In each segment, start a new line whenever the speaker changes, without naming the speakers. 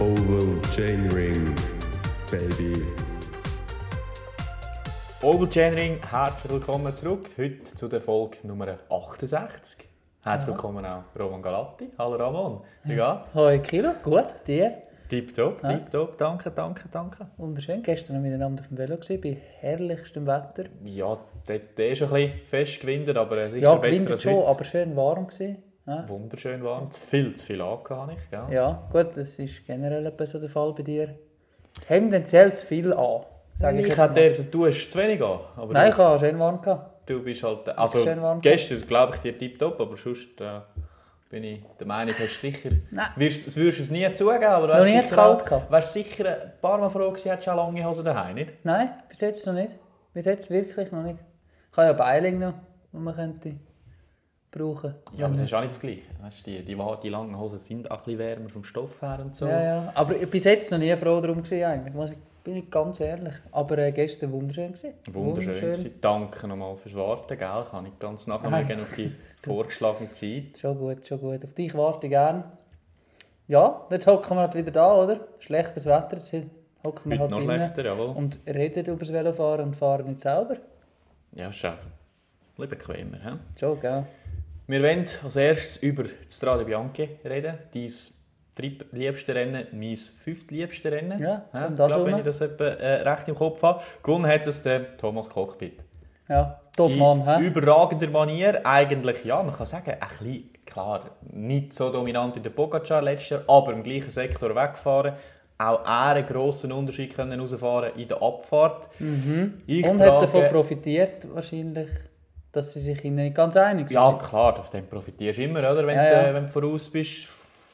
Oval Chainring, baby.
Oval Chainring, herzlich willkommen zurück. Heute zu der Folge Nummer 68. Herzlich willkommen auch Roman Galatti. Hallo Ramon, wie geht's?
Hoi Kilo, gut, dir?
Tipptopp,
Ja.
tipptopp, danke, danke, danke.
Wunderschön, gestern noch miteinander auf dem Velo gewesen, bei herrlichstem Wetter.
Ja, der, der ist ein bisschen fest gewindet, aber sicher
Ja,
besser als
schon,
heute.
aber schön warm gewesen. Ja.
Wunderschön warm, zu viel, zu viel angehabt habe ich, gell?
ja, gut, das ist generell so der Fall bei dir. Tendenziell zu viel an, sage ich,
ich hätte eher gesagt, du hast zu wenig an. Aber
Nein, ich habe schön warm gehabt.
du bist halt... Also gestern glaube ich dir tipptopp, aber sonst äh, bin ich der Meinung, hast du sicher...
Nein.
Wirst, würdest es nie zugeben, aber
Noch
wärst
nie
sicher
zu kalt gehabt.
Wärst sicher ein paar Mal froh gewesen, hättest du auch lange Hosen daheim, nicht?
Nein, bis jetzt noch nicht. Bis jetzt wirklich noch nicht. Ich habe ja Beiling noch, die man könnte brauchen.
Ja, aber das ist auch nicht das Gleiche. Weißt, die, die, die langen Hosen sind auch ein bisschen wärmer vom Stoff her und so.
Ja, ja. Aber bis jetzt noch nie froh darum gewesen, eigentlich. Muss ich, bin ich ganz ehrlich. Aber äh, gestern wunderschön gewesen.
Wunderschön. gewesen. Danke nochmal fürs Warten, gell? Kann ich ganz nachher
Nein.
auf die vorgeschlagene Zeit.
Schon gut, schon gut. Auf dich warte ich gern. Ja, jetzt hocken wir halt wieder da, oder? Schlechtes Wetter, jetzt hocken wir
Heute
halt
noch schlechter, jawohl.
und reden über das Velofahren und fahren nicht selber.
Ja, schau. Ein bisschen bequemer. He?
Schon, gell?
Wir wollen als erstes über die Strade Bianche reden. Dein drittliebste Rennen, mein fünftliebste Rennen.
Ja,
He?
um
ich
das
glaube, wenn ich das etwa, äh, recht im Kopf habe. Gewonnen hat es der Thomas Cockpit.
Ja, top Mann,
In
hä?
überragender Manier. Eigentlich, ja, man kann sagen, ein bisschen, klar, nicht so dominant in der Pogacar letztes Jahr, aber im gleichen Sektor weggefahren. Auch er einen grossen Unterschied können in der Abfahrt.
Mhm. Und
frage,
hat davon profitiert, wahrscheinlich, dass sie sich nicht ganz einig
Ja,
sind.
klar, auf dem profitierst du immer, oder? Wenn,
Ja, ja.
Du, wenn du voraus bist.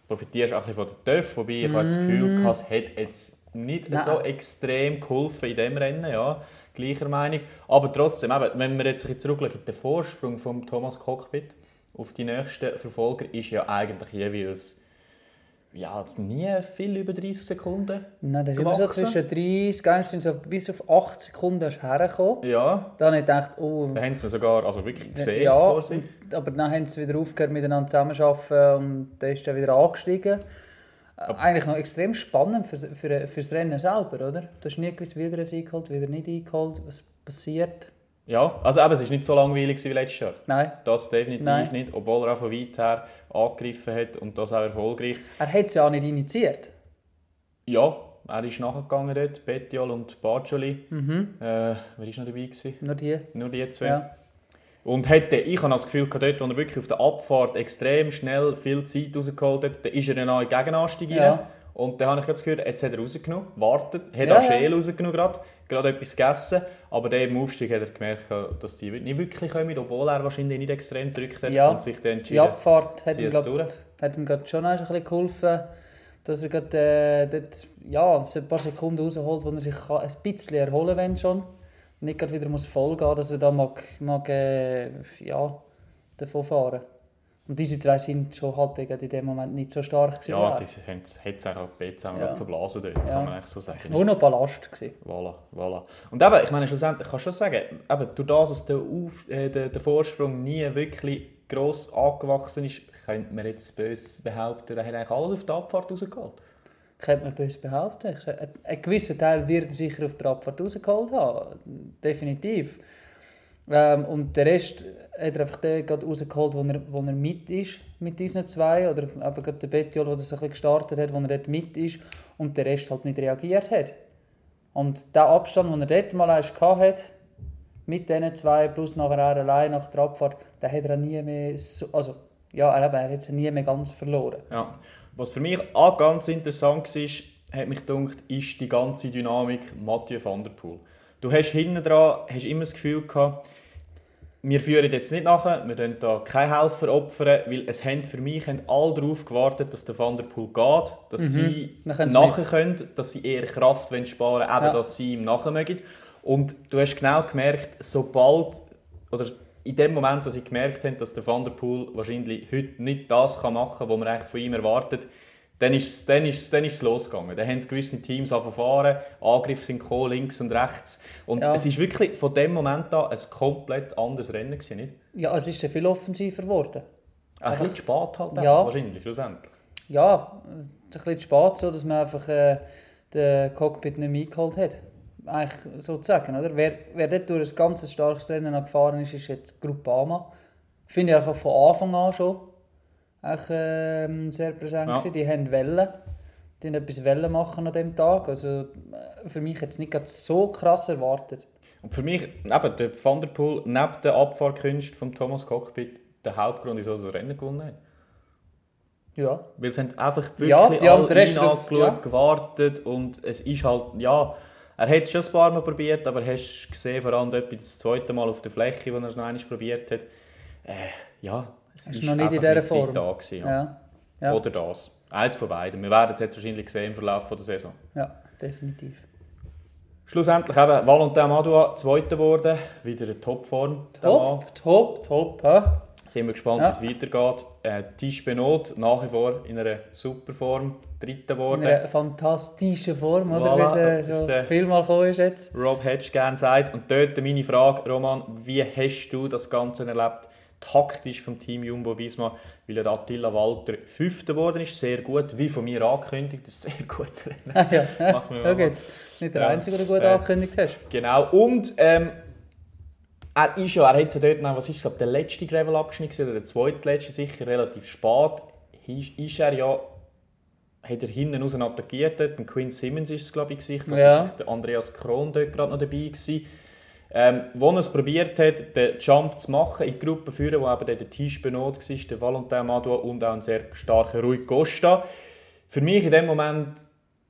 Profitierst du auch ein bisschen von der TÜV, wobei ich habe das Gefühl hatte, es hat jetzt nicht
Nein.
so extrem geholfen in diesem Rennen, ja, gleicher Meinung. Aber trotzdem, eben, wenn wir jetzt zurückschauen, der Vorsprung von Thomas Cockpit auf die nächsten Verfolger ist ja eigentlich jeweils ja, nie viel über 30 Sekunden.
Nein, das ist immer so
gewachsen.
zwischen 30, eigentlich sind so bis auf 8 Sekunden erst hergekommen.
Ja,
Dann habe ich gedacht, oh,
da haben sie sogar also wirklich gesehen
ja,
vor sich.
aber dann haben sie wieder aufgehört miteinander zusammenzuarbeiten und dann ist er wieder angestiegen. Äh, Eigentlich noch extrem spannend für, für, für das Rennen selber, oder? Du hast nie gewusst, wieder es eingeholt, wieder nicht eingeholt, was passiert.
Ja, also eben, es war nicht so langweilig wie letztes Jahr.
Nein,
Das definitiv
Nein.
nicht, obwohl er auch von weit her angegriffen hat und das auch erfolgreich.
er hat es ja auch nicht initiiert.
Ja, er ist nachgegangen dort, Bettiol und Bargioli.
Mhm.
Äh, wer war noch dabei? Gewesen?
Nur die.
Nur die zwei.
Ja.
Und hätte, ich habe das Gefühl, dort, wo er wirklich auf der Abfahrt extrem schnell viel Zeit rausgeholt hat, da ist er dann auch in Gegenanstieg
Ja.
rein. Und dann habe ich gehört, jetzt hat er rausgenommen, wartet, hat
Ja,
auch
ja.
Schäl rausgenommen gerade, gerade etwas gegessen. Aber dann im Aufstieg hat er gemerkt, dass sie nicht wirklich kommen, obwohl er wahrscheinlich nicht extrem gedrückt hat
Ja.
und sich dann
Die
entschieden
Abfahrt hat ihm, glaub, hat ihm glaub, schon ein bisschen geholfen, dass er grad, äh, dort, ja, so ein paar Sekunden rausholt, wo er sich kann, ein bisschen erholen kann, schon. Nicht gerade wieder muss voll gehen, dass er da mag, mag äh, ja, davon fahren Und diese zwei sind schon halt in dem Moment nicht so stark gewesen.
Ja, das hat es auch zusammen
Ja.
verblasen dort,
Ja.
kann man eigentlich so sagen.
Nur noch Ballast gewesen.
Voilà, voilà. Und eben, ich meine, schlussendlich kann ich schon sagen, eben, durch das, dass der, Auf, äh, der, der Vorsprung nie wirklich gross angewachsen ist, könnte man jetzt böse behaupten, er hat eigentlich alles auf die Abfahrt rausgeholt.
Könnte man böse behaupten. Ein- gewisser Teil wird er sicher auf der Abfahrt rausgeholt haben. Definitiv. Ähm, und der Rest hat er einfach den gerade rausgeholt, wo er, wo er mit ist mit diesen zwei. Oder eben gerade der Bettiol, der das ein bisschen gestartet hat, wo er dort mit ist und der Rest halt nicht reagiert hat. Und der Abstand, den er dort mal hatte, mit diesen zwei plus nachher er allein nach der Abfahrt, den hat er nie mehr so, also ja, er, er hat nie mehr ganz verloren.
Ja. Was für mich auch ganz interessant war, hat mich gedacht, ist die ganze Dynamik Mathieu van der Poel. Du hast hinten dran hast immer das Gefühl gehabt, wir führen jetzt nicht nachher, wir können da keine Helfer opfern, weil es haben für mich haben alle darauf gewartet, dass der Van der Poel geht, dass sie
können sie
nachher können, dass sie eher Kraft wollen sparen wollen, eben,
Ja.
dass sie ihm nachher mögen. Und du hast genau gemerkt, sobald, oder in dem Moment, dass ich gemerkt habe, dass der Van der Poel wahrscheinlich heute nicht das kann machen kann, was man eigentlich von ihm erwartet, dann ist es dann ist, dann ist losgegangen. Dann haben gewisse Teams angefangen, Angriffe sind gekommen, links und rechts. Und
Ja.
es ist wirklich von dem Moment an ein komplett anderes Rennen gewesen, nicht?
Ja, es ist ja viel offensiver geworden.
Ein bisschen zu spät halt,
Ja.
einfach, wahrscheinlich, schlussendlich.
ja, ein bisschen spät so, dass man einfach äh, den Cockpit nicht mehr eingeholt hat. Eigentlich sozusagen, oder? Wer, wer dort durch ein ganz starkes Rennen gefahren ist, ist jetzt Groupama. Finde ich auch von Anfang an schon echt, ähm, sehr präsent
Ja.
gewesen. Die haben Wellen. Die haben etwas Wellen machen an diesem Tag. Also äh, für mich jetzt nicht gerade so krass erwartet.
Und für mich, eben, der Van der Poel, neben der Abfahrkünste von Thomas Cockpit, der Hauptgrund, wieso er das Rennen gewonnen hat.
Ja,
Weil sie haben einfach wirklich
Ja, die haben
alle angeschaut,
ja.
gewartet und es ist halt, ja, er hat es schon ein paar Mal probiert, aber hast gesehen, vor allem das zweite Mal auf der Fläche, wo er es noch einmal probiert hat, äh, ja, es
Ist
ist
noch nicht in dieser
die Zeit
Form.
da gewesen, ja.
ja, ja,
Oder das. Eins von beiden. Wir werden es jetzt wahrscheinlich sehen im Verlauf der Saison.
ja definitiv.
Schlussendlich eben Valentin Madua Zweiter geworden, wieder eine Topform.
Top, top, top. hä?
Sind wir gespannt,
Ja.
wie es weitergeht. Äh, Tisch Benot nach wie vor in einer super Form, Dritter
In
geworden.
einer fantastischen Form, oder?
Voilà,
Wie sie
das ist
schon vielmal gekommen ist jetzt.
Rob Hedge gerne sagt. Und dort meine Frage, Roman, wie hast du das Ganze erlebt, taktisch vom Team Jumbo Visma, weil der Attila Walter Fünfter geworden ist, sehr gut, wie von mir angekündigt, das ist sehr gut Rennen.
Ah, ja,
wir
ja
mal.
gut. Nicht der
Ja.
Einzige, der gut
Äh.
angekündigt hast.
Genau, und ähm, er ist ja, er hat ja dort noch, was ist glaube der letzte Gravel-Abschnitt oder der zweitletzte, sicher relativ spät, ist, ist er ja, hat er hinten raus attackiert dort, Quinn Simmons ist es glaube ich, glaube,
Ja.
ist der Andreas Kron dort gerade noch dabei gewesen. Ähm, wo er es probiert hat, den Jump zu machen, in die Gruppe führen, wo eben der Tisch Benot war, der Valentin Madua und auch ein sehr starker Rui Costa. Für mich in dem Moment,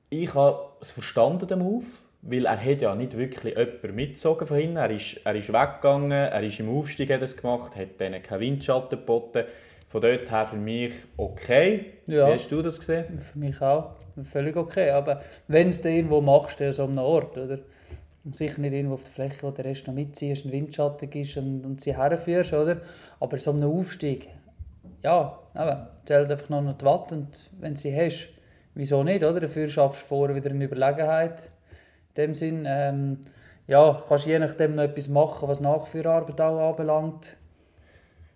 ich habe es verstanden, den Move, weil er hat ja nicht wirklich jemanden mitgezogen von hinten. Er ist, er ist weggegangen, er ist im Aufstieg hat es gemacht, hat denen keinen Windschatten geboten. Von dort her für mich okay.
Ja.
Wie hast du das gesehen?
Für mich auch. Völlig okay. Aber wenn es irgendwo machst, dann so an einem Ort, oder? Und sicher nicht irgendwo auf der Fläche, wo der Rest noch mitziehst, ein Windschatten ist und, und sie herführst, oder? Aber so einem Aufstieg, ja, eben, zählt einfach noch die Watt und wenn du sie hast, wieso nicht, oder? Dafür schaffst du vorher wieder eine Überlegenheit. In dem Sinn, ähm, ja, kannst je nachdem noch etwas machen, was Nachführarbeit auch anbelangt.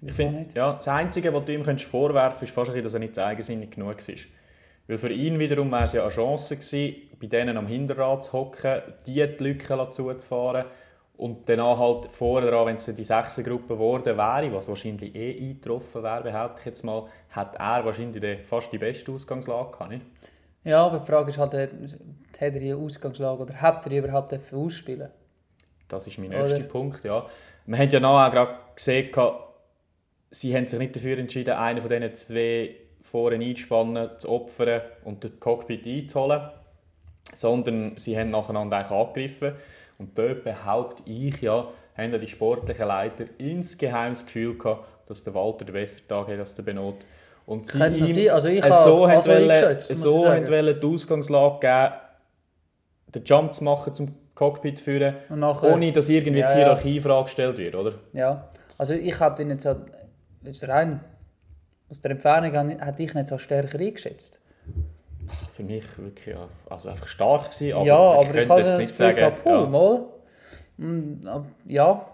Ich finde, ja, das Einzige, was du ihm könntest vorwerfen kannst, ist fast dass er nicht eigensinnig genug war. Weil für ihn wiederum wäre es ja eine Chance gewesen, bei denen am Hinterrad zu hocken, die, die Lücke zuzufahren und danach halt vorher wenn es dann die sechste Gruppe geworden wäre, was wahrscheinlich eh eingetroffen wäre, behaupte ich jetzt mal, hat er wahrscheinlich fast die beste Ausgangslage gehabt, nicht?
Ja, aber die Frage ist halt, hat, er die Ausgangslage oder hat er überhaupt ausspielen
Das ist mein erster Punkt, ja. Wir haben ja nachher gerade gesehen, sie haben sich nicht dafür entschieden, einen von diesen zwei vorne einzuspannen, zu opfern und den Cockpit einzuholen, sondern sie haben nacheinander eigentlich angegriffen. Und dort behaupte ich ja, haben ja die sportlichen Leiter insgeheim das Gefühl gehabt, dass der Walter den besseren Tag hat als der Benot. Und sie ihm
sein. Also ich
äh, so,
also
wollen, so wollen die Ausgangslage geben, den Jump zu machen zum Cockpit führen,
Und nachher,
ohne dass irgendwie
Ja,
die
ja.
Hierarchie in Frage gestellt wird, oder?
Ja, also ich habe ihn jetzt jetzt rein aus der Entfernung habe- hätte ich ihn jetzt auch stärker eingeschätzt.
Für mich wirklich ja, also einfach stark gewesen, aber
ja,
ich
aber ich
könnte
habe
jetzt
das
nicht sagen,
puh,
ja,
mal. Ab- Ja,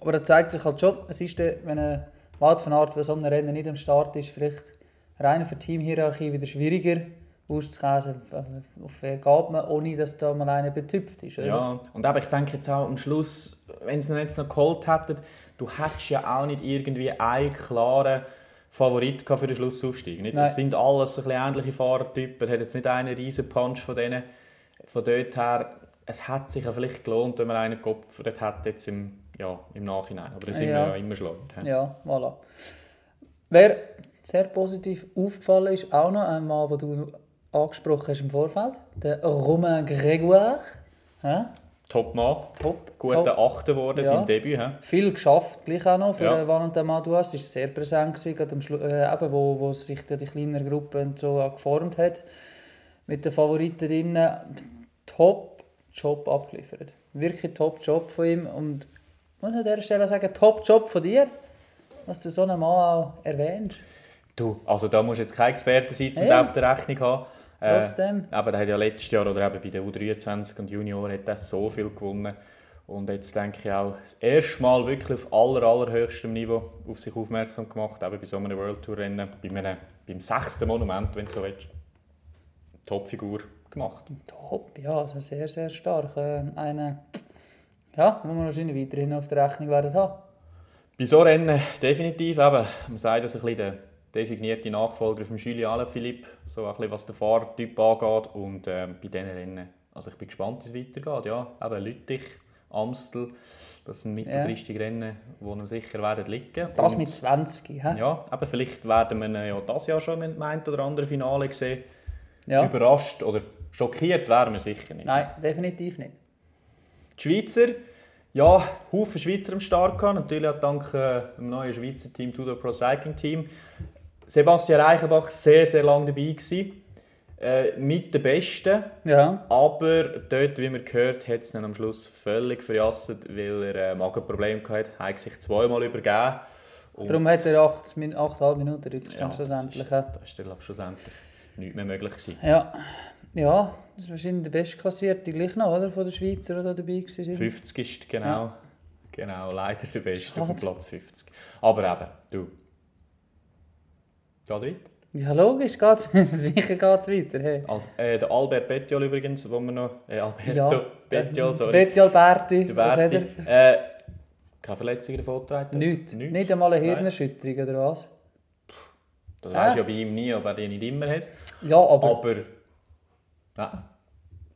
aber da zeigt sich halt schon, es ist, der, wenn ein Wald von Art bei so einem Rennen nicht am Start ist, vielleicht rein für die Teamhierarchie wieder schwieriger auszukäsen. Auf wer geht man, ohne dass da mal einer betüpft ist. Oder?
ja. Und aber ich denke jetzt auch am Schluss, wenn sie ihn jetzt noch geholt hätten, du hättest ja auch nicht irgendwie einen klaren Favorit für den Schlussaufstieg. Nicht? Es sind alles ein bisschen ähnliche Fahrertypen, er hat jetzt nicht einen riesen Punch von denen. Von dort her, es hat sich ja vielleicht gelohnt, wenn man einen geopfert hat jetzt im, ja, im Nachhinein. Aber da sind
Ja.
wir ja immer schlau.
Ja, voilà. Wer sehr positiv aufgefallen ist, auch noch ein Mann, den du angesprochen hast im Vorfeld, der Romain Grégoire. Hä?
Top-Mann,
Top.
guter
top.
Achter geworden,
Ja.
sein Debüt. He?
Viel geschafft, gleich auch noch für
Ja.
Valentin Madouas. Ist sehr präsent gewesen, gerade am Schlu äh, eben, wo, wo sich die kleinere Gruppe und so geformt hat. Mit den Favoriten drin. Top Job abgeliefert. Wirklich Top Job von ihm. Und ich muss an dieser Stelle sagen, Top Job von dir, dass du so einen Mann auch erwähnst.
Du, also da musst du jetzt kein Experte sitzen
Ja.
auf der Rechnung haben. Äh,
Trotzdem.
aber der hat ja letztes Jahr oder eben bei den U23 und Junioren hat er so viel gewonnen. Und jetzt denke ich auch, das erste Mal wirklich auf aller, allerhöchstem Niveau auf sich aufmerksam gemacht, eben bei so einem World Tour Rennen, bei einem, beim sechsten Monument, wenn du so willst. Topfigur gemacht.
Top, ja, also sehr, sehr stark. Äh, eine, ja, wo wir wahrscheinlich weiterhin auf der Rechnung werden haben.
Bei so Rennen definitiv eben, man sagt, dass ein bisschen der designierte Nachfolger von Julien Alaphilippe, so ein bisschen was den Fahrertyp angeht und ähm, bei diesen Rennen, also ich bin gespannt, wie es weitergeht, ja, eben Lüttich, Amstel, das sind mittelfristige Rennen, die noch sicher werden liegen.
Das
Und-
mit 20, hä?
Ja, aber vielleicht werden wir ja das Jahr schon mit dem einen oder anderen Finale sehen.
Ja.
Überrascht oder schockiert wären wir sicher nicht.
Nein, definitiv nicht.
Die Schweizer, ja, Haufen Schweizer am Start gehabt. Natürlich auch dank äh, dem neuen Schweizer Team, Tudor Pro Cycling Team. Sebastian Reichenbach sehr, sehr lange dabei gewesen. Äh, mit den Besten.
Ja,
Aber dort, wie man gehört, hat es ihn am Schluss völlig verjasset, weil er äh, Magenprobleme hatte. Er hat sich zweimal übergeben. Und
darum hat er 8, 8,5 Minuten
ja,
Rückstand
das
schlussendlich.
ist,
Ja.
da ist glaub ich, schlussendlich nichts mehr möglich gewesen.
ja, ja, das ist wahrscheinlich der bestklassierte gleich noch, oder? Von der Schweizer, der dabei war.
50 ist genau,
Ja.
genau leider der Beste
Schade.
Platz 50. Aber eben, du. Geht weiter.
Ja, logisch, geht's. sicher geht es weiter. Hey.
Al äh, der Albert Bettiol übrigens, wo wir noch... Äh, Alberto
Ja,
Bettiol,
äh,
sorry.
Betty Alberti,
der Berti.
er?
Äh, keine Verletzungen davon getragen?
Nichts.
Nichts.
Nicht einmal eine
Nein.
Hirnerschütterung, oder was?
Das weisst du ja bei ihm nie, ob er die nicht immer hat.
Ja, aber...
Aber... Ja.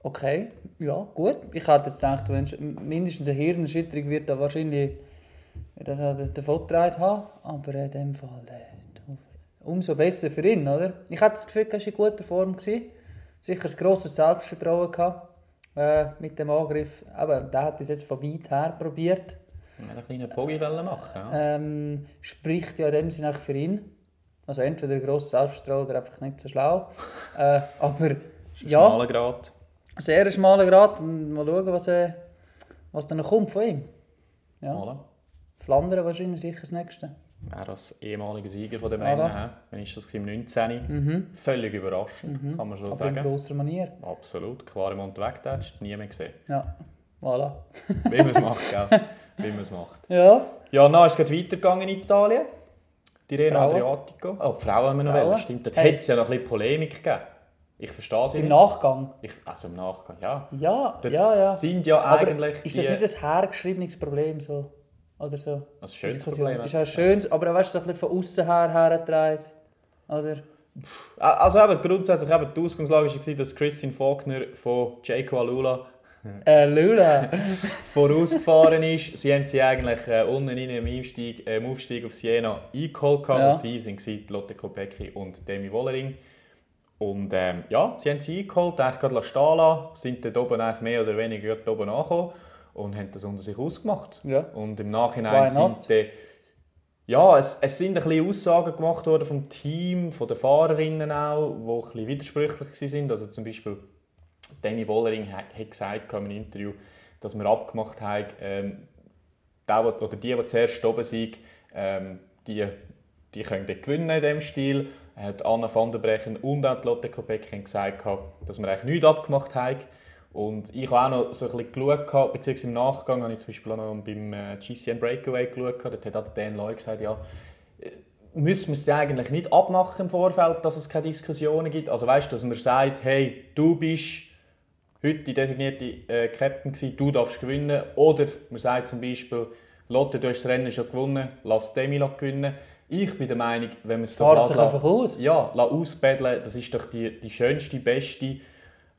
Okay, ja, gut. Ich hätte jetzt gedacht, wenn es mindestens eine Hirnerschütterung wird, da wahrscheinlich wird er da davon getragen haben. Aber in dem Fall äh, umso besser für ihn, oder? Ich hatte das Gefühl, er war in guter Form. Gewesen. Sicher ein grosses Selbstvertrauen gehabt, äh, mit dem Angriff. Aber der hat es jetzt von weit her probiert.
Er wollte einen kleinen Pogi machen. Ja.
Ähm, spricht ja in dem Sinne auch für ihn. Also entweder ein grosses Selbstvertrauen oder einfach nicht so schlau. äh, aber ja.
Schmaler Grad.
Sehr schmaler Grad. Und Mal schauen, was, äh, was dann noch kommt von ihm. Ja.
Voilà.
Flandern wahrscheinlich sicher das nächste.
Er als ehemaliger Sieger von dem
Voilà.
Rennen. hä? Wann war das? Im 19. Völlig überraschend, kann man so
Aber in
sagen.
grosser Manier.
Absolut. Quaremont wegtätscht, nie mehr gesehen.
Ja, voilà.
Wie man es macht, gell? Wie man es macht.
Ja.
Ja, dann ist es gerade weitergegangen in Italien. Die Rena. Adriatico. Oh, die Frauen haben wir noch wollen, stimmt. Dort
Hey.
hat es ja noch ein bisschen Polemik gegeben. Ich verstehe sie
Im
nicht.
Nachgang.
Ich, also im Nachgang, ja.
Ja,
Dort
ja, ja.
sind ja
Aber
eigentlich
ist das nicht ein hergeschriebenes Problem so? Oder so?
ein schönes
Diskussion.
Problem.
Ist ja ein schönes, aber weißt du, so ein bisschen von außen her hergetragen. Oder?
Also eben, grundsätzlich eben, die Ausgangslage war, dass Christian Faulkner von Jaco Alula
Äh, Lula.
vorausgefahren ist. Sie haben sie eigentlich äh, unten rein im, Einstieg, äh, im Aufstieg auf Siena eingeholt. gehabt.
Ja.
Also sie gewesen, Lotte Kopecky und Demi Wollering. Und ähm, ja, sie haben sie eingeholt, eigentlich gerade stehen lassen, sind dort oben eigentlich mehr oder weniger dort oben angekommen und haben das unter sich ausgemacht.
Ja.
Und im Nachhinein sind die, ja, es, es sind ein bisschen Aussagen gemacht worden vom Team, von den Fahrerinnen auch, die ein bisschen widersprüchlich waren. Also zum Beispiel Demi Wollering ha- hat gesagt in einem Interview, dass wir abgemacht haben, ähm, der, der- oder die, die zuerst oben sind, ähm, die, die können gewinnen in diesem Stil. Hat Anna van der Brechen und auch Lotte Kopeck haben gesagt, dass wir eigentlich nichts abgemacht haben. Und ich habe auch noch so ein bisschen geschaut, beziehungsweise im Nachgang habe ich zum Beispiel auch noch beim äh, GCN Breakaway geschaut. Dort hat auch der Dan Loy gesagt, ja, äh, müssen wir es eigentlich nicht abmachen im Vorfeld, dass es keine Diskussionen gibt? Also weißt du, dass man sagt, hey, du bist heute die designierte äh, Captain gewesen, du darfst gewinnen. Oder man sagt zum Beispiel, Lotte, du hast das Rennen schon gewonnen, lass Demi noch gewinnen. Ich bin der Meinung, wenn man es doch lässt-
einfach aus.
Ja, lass ausbeddeln, das ist doch die, die schönste, beste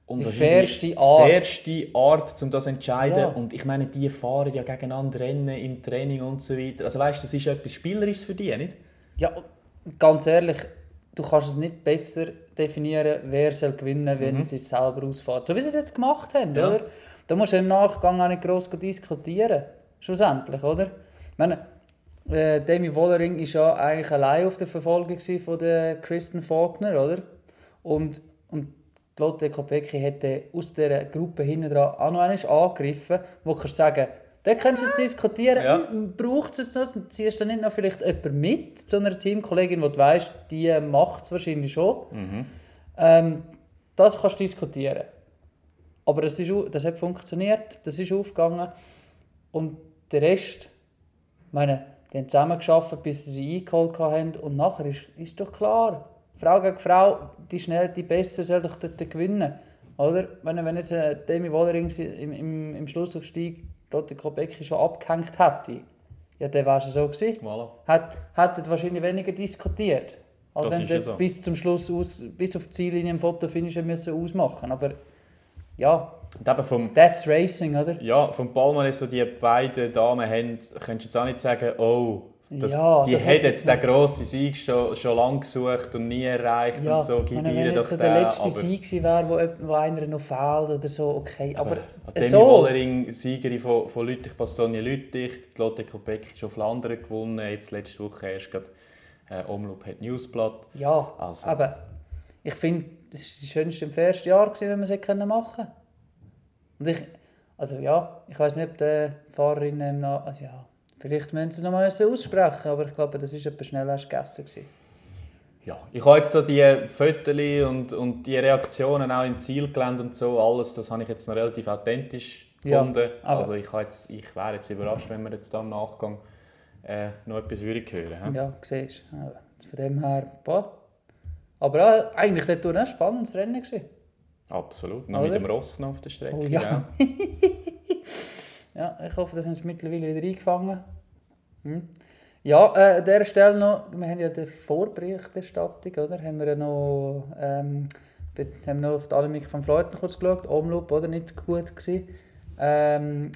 und
Die fairste Art.
fairste Art, um das zu entscheiden.
Ja.
Und ich meine, die fahren ja gegeneinander Rennen im Training und so weiter. Also weißt, das ist etwas Spielerisches für die, nicht?
Ja, ganz ehrlich, du kannst es nicht besser definieren, wer soll gewinnen, wenn sie es selber ausfahren. So wie sie es jetzt gemacht haben,
Mhm. Ja.
oder? Da musst du im Nachgang auch nicht gross diskutieren. Schlussendlich, oder? Ich meine, äh, Demi Wollering war ja eigentlich allein auf der Verfolgung von der Kristen Faulkner, oder? Und, und Lotte Kopecky hätte aus dieser Gruppe hinten dran auch noch einmal angegriffen, wo du sagen, da kannst du jetzt diskutieren,
Ja.
braucht es noch, ziehst du nicht noch vielleicht jemanden mit zu einer Teamkollegin, wo du weißt, die macht es wahrscheinlich schon. Ähm, das kannst du diskutieren. Aber das, ist, das hat funktioniert, das ist aufgegangen. Und der Rest, ich meine, die haben zusammengearbeitet, bis sie sie eingeholt haben. Und nachher ist, ist doch klar, Frau gegen Frau, die schnell, die Besser soll doch dort gewinnen. Oder? Wenn, wenn jetzt äh, Demi Wollering im, im, im Schlussaufstieg Lotte Kopecky schon abgehängt hätte, ja, dann wäre es so gewesen.
Voilà.
Hat, hätten wahrscheinlich weniger diskutiert. Als
Das
wenn sie jetzt
so.
bis zum Schluss, aus, bis auf die Ziellinie im Fotofinish müssen ausmachen Aber ja,
Und eben vom,
that's Racing, oder?
ja, vom Palmares, die die beiden Damen haben, könntest du jetzt auch nicht sagen, oh, das,
Ja,
die
das
hat jetzt den grossen Sieg schon, schon lange gesucht und nie erreicht
Ja,
und so, gib
meine, wenn jetzt so der letzte
aber-
Sieg wäre, wo, wo einer noch fehlt oder so, okay. Aber,
Demi
so,
Wollering, Siegerin von, von Lüttich, Bastogne Lüttich, die Lotte Kopecky schon Flandern gewonnen, jetzt letzte Woche erst gerade äh, Omloop hat Newsblatt.
ja,
Also.
aber ich finde, das war das schönste im ersten Jahr, gewesen, wenn wir es machen Und ich, also ja, ich weiß nicht, ob die Fahrerinnen im Nach- also ja, vielleicht müssen sie es nochmal aussprechen, aber ich glaube, das war etwas schnell erst gegessen. Gewesen.
Ja, ich habe jetzt so die Fotos und, und die Reaktionen auch im Zielgelände und so, alles, das habe ich jetzt noch relativ authentisch
Ja,
gefunden.
aber-
also ich, habe jetzt, ich wäre jetzt überrascht, wenn wir jetzt da im Nachgang äh, noch etwas würden hören. Ja.
Ja, siehst du. Von dem her, boah. Aber ja, eigentlich dort auch ein spannendes Rennen. Gewesen.
Absolut. Noch
Oder?
mit dem Ross noch auf der Strecke.
Oh ja.
gell?
Ja, ich hoffe, dass haben es mittlerweile wieder eingefangen. Hm. Ja, äh, an dieser Stelle noch, wir haben ja die Vorberichterstattung, oder? Haben wir ja noch, ähm, be- haben noch auf die Annemiek von Fleuten kurz geschaut, Omloop, oder? Nicht gut gewesen. Ähm,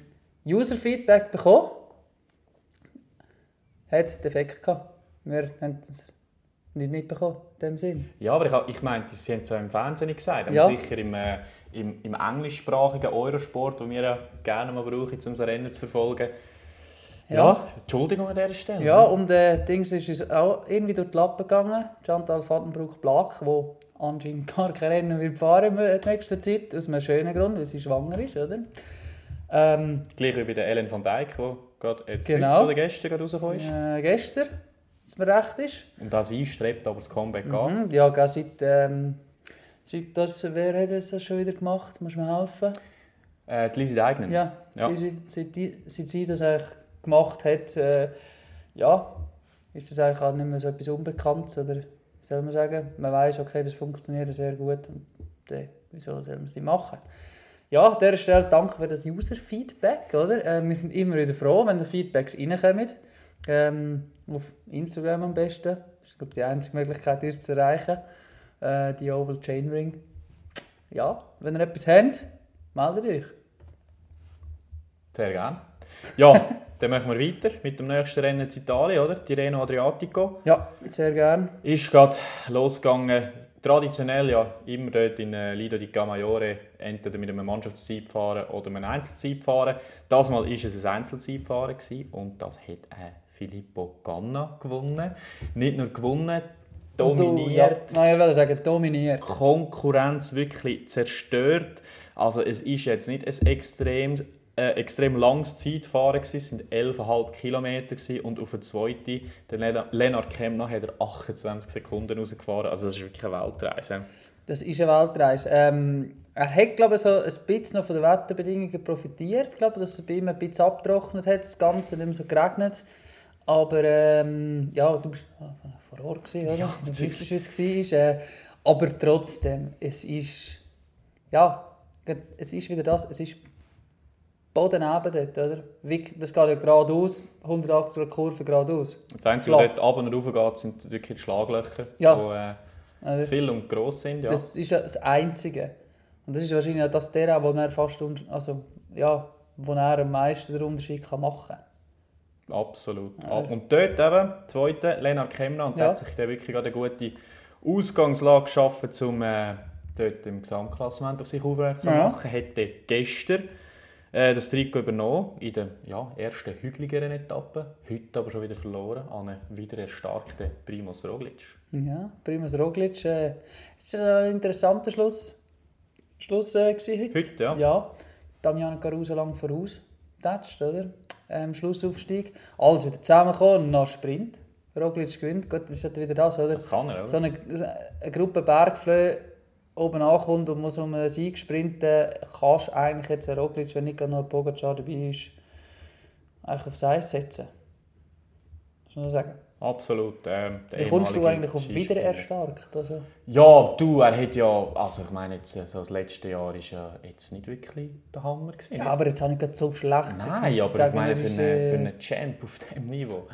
User-Feedback bekommen. Hat Defekt gehabt. Wir haben nicht mitbekommen, in dem Sinn.
Ja, aber ich, ich meinte, sie haben es auch im Fernsehen gesagt, aber
Ja.
sicher im, äh, im, im englischsprachigen Eurosport, den wir ja gerne mal brauchen, um so Rennen zu verfolgen. Ja,
Ja.
Entschuldigung an dieser Stelle.
Ja, und äh, Dings ist uns auch irgendwie durch die Lappen gegangen. Chantal Vattenbruck-Black, die anscheinend gar kein Rennen wird fahren in der nächsten Zeit, aus einem schönen Grund, weil sie schwanger ist, oder? Ähm,
Gleich wie bei der Ellen van Dijk, die gerade jetzt
Genau.
oder gestern rausgekommen ist.
äh, gestern, es mir recht ist.
Und auch sie strebt aber das Comeback an.
Mhm. Ja, gell, seit, ähm, seit das, wer hat das schon wieder gemacht? Muss mir helfen?
Äh, die Lisi Deigner.
Ja,
Ja.
Die, seit, seit sie das eigentlich gemacht hat, äh, ja, ist das eigentlich auch nicht mehr so etwas Unbekanntes, oder soll man sagen? Man weiß, okay, das funktioniert sehr gut und dann, wieso soll man sie machen? Ja, an dieser Stelle danke für das User-Feedback, oder? Äh, wir sind immer wieder froh, wenn die Feedbacks reinkommen. Ähm, auf Instagram am besten. Das ist, glaube die einzige Möglichkeit, uns zu erreichen. Äh, die Oval Chainring. Ja, wenn ihr etwas habt, meldet euch.
Sehr gerne. Ja, dann machen wir weiter mit dem nächsten Rennen in Italien, oder? Tirreno Adriatico.
Ja, sehr gerne.
Ist gerade losgegangen. Traditionell ja immer dort in äh, Lido di Camaiore entweder mit einem Mannschaftszeitfahren fahren oder einem Einzelzeitfahren. fahren. Das Mal war es ein Einzelzeitfahren gewesen und das hat äh, Filippo Ganna gewonnen. Nicht nur gewonnen, dominiert.
Du, ja, nein, ich sagen, dominiert.
Konkurrenz wirklich zerstört. Also es ist jetzt nicht ein extrem, äh, extrem langes Zeitfahren gewesen, es sind 11,5 Kilometer gewesen und auf der zweiten, der Lennart Kemner, hat er 28 Sekunden rausgefahren. Also das ist wirklich eine Weltreise.
Das ist eine Weltreise. Ähm, er hat, glaube ich, so ein bisschen noch von den Wetterbedingungen profitiert. Ich glaube, dass es bei ihm ein bisschen abgetrocknet hat, das Ganze nicht mehr so geregnet. Aber ähm, ja, du bist ah, vor Ort, gewesen, oder?
Ja,
du wüsstest, wie es war. Äh, aber trotzdem, es ist... Ja, es ist wieder das, es ist Boden dort, oder? Das geht ja geradeaus, 180 Grad Kurve geradeaus.
Das Einzige, was dort runter und rauf geht, sind wirklich die Schlaglöcher,
Ja.
die äh,
Also,
viel und gross sind. Ja.
Das ist ja das Einzige. Und das ist wahrscheinlich auch das der, wo er fast also, ja, wo er am meisten den Unterschied kann machen
Absolut.
Ja.
Und dort eben, zweite, Lennart Kemner, und der
Ja.
hat sich dann wirklich eine gute Ausgangslage geschaffen, um äh, dort im Gesamtklassement auf sich aufmerksam zu
Ja.
machen. Hätte gestern äh, das Trikot übernommen, in der ja, ersten hügeligeren Etappe, heute aber schon wieder verloren an einen wieder erstarkten Primoz Roglic.
Ja, Primus Roglic. Äh, ist ein interessanter Schluss, Schluss äh, heute.
Heute, ja.
Ja, Damiano Caruso lang voraus. Tätscht, oder? Ähm, Schlussaufstieg. Alles wieder zusammengekommen und nach Sprint. Roglic gewinnt. Gut, das ist halt wieder das, oder?
Das kann er, oder?
so eine, eine Gruppe Bergflöhe oben ankommt und muss um einen Sieg sprinten, kannst du eigentlich jetzt einen Roglic, wenn nicht gerade noch ein Pogacar dabei ist, eigentlich aufs Eis setzen. Muss man sagen.
Absolut. Ähm,
Wie kommst du eigentlich auf
Skispieler.
Wiedererstarkt? Also,
Ja, du, er hat ja, also ich meine, jetzt, äh, so das letzte Jahr ist ja jetzt nicht wirklich der Hammer gewesen.
ja, aber jetzt habe ich gerade so schlecht.
Nein,
muss
aber ich
sagen,
meine,
das
für
ist,
einen,
äh,
für einen Champ auf diesem Niveau.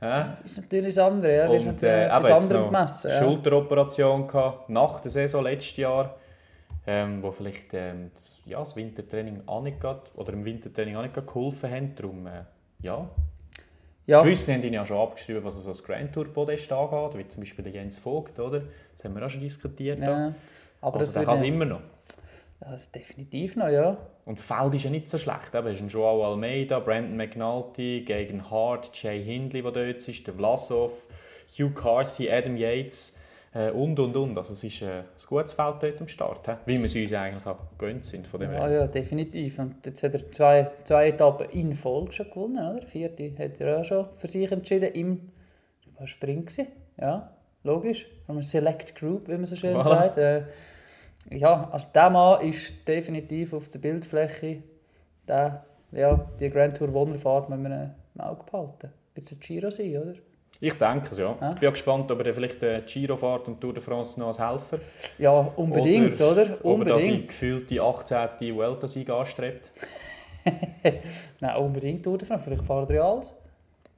Ja?
Das ist natürlich das andere, ja. Das ist
Und
natürlich
äh,
gemessen. Ja.
Schulteroperation gehabt, nach der Saison letztes Jahr, ähm, wo vielleicht ähm, das, ja, das Wintertraining auch nicht grad, oder im Wintertraining auch nicht geholfen haben. Darum, äh, ja.
Ja,
Gewisse haben ihn ja schon abgeschrieben, was so das Grand Tour Podest angeht, wie zum Beispiel der Jens Vogt, oder? Das haben wir auch schon diskutiert.
ja. Aber
also
das
kann es immer noch.
das ist definitiv noch, ja.
Und das Feld ist ja nicht so schlecht. Eben, es ist Joao Almeida, Brandon McNulty, Gagan Hart, Jay Hindley, der dort ist, der Vlasov, Hugh Carthy, Adam Yates äh, und, und, und. Also es ist äh, ein gutes Feld dort am Start, he? wie wir es uns eigentlich auch gewöhnt sind von dem
Ja, ja, definitiv. Und jetzt hat er zwei, zwei Etappen in Folge schon gewonnen, oder? Die vierte hat er auch schon für sich entschieden im was Sprint gewesen. Ja, logisch. From a Select Group, wie man so schön
Voilà.
sagt. Äh, ja, also der Mann ist definitiv auf der Bildfläche. Der, ja, die Grand Tour Wonderfahrt müssen wir im Auge behalten. Wird es ein Giro sein, oder?
Ich denke es, ja.
Ja.
Ich bin auch gespannt, ob er vielleicht die Giro fährt und Tour de France noch als Helfer.
Ja, unbedingt, oder?
Ob er da seine
Unbedingt.
gefühlte 18. Vuelta-Sieg anstrebt.
Nein, unbedingt Tour de France. Vielleicht fahren wir ja alles.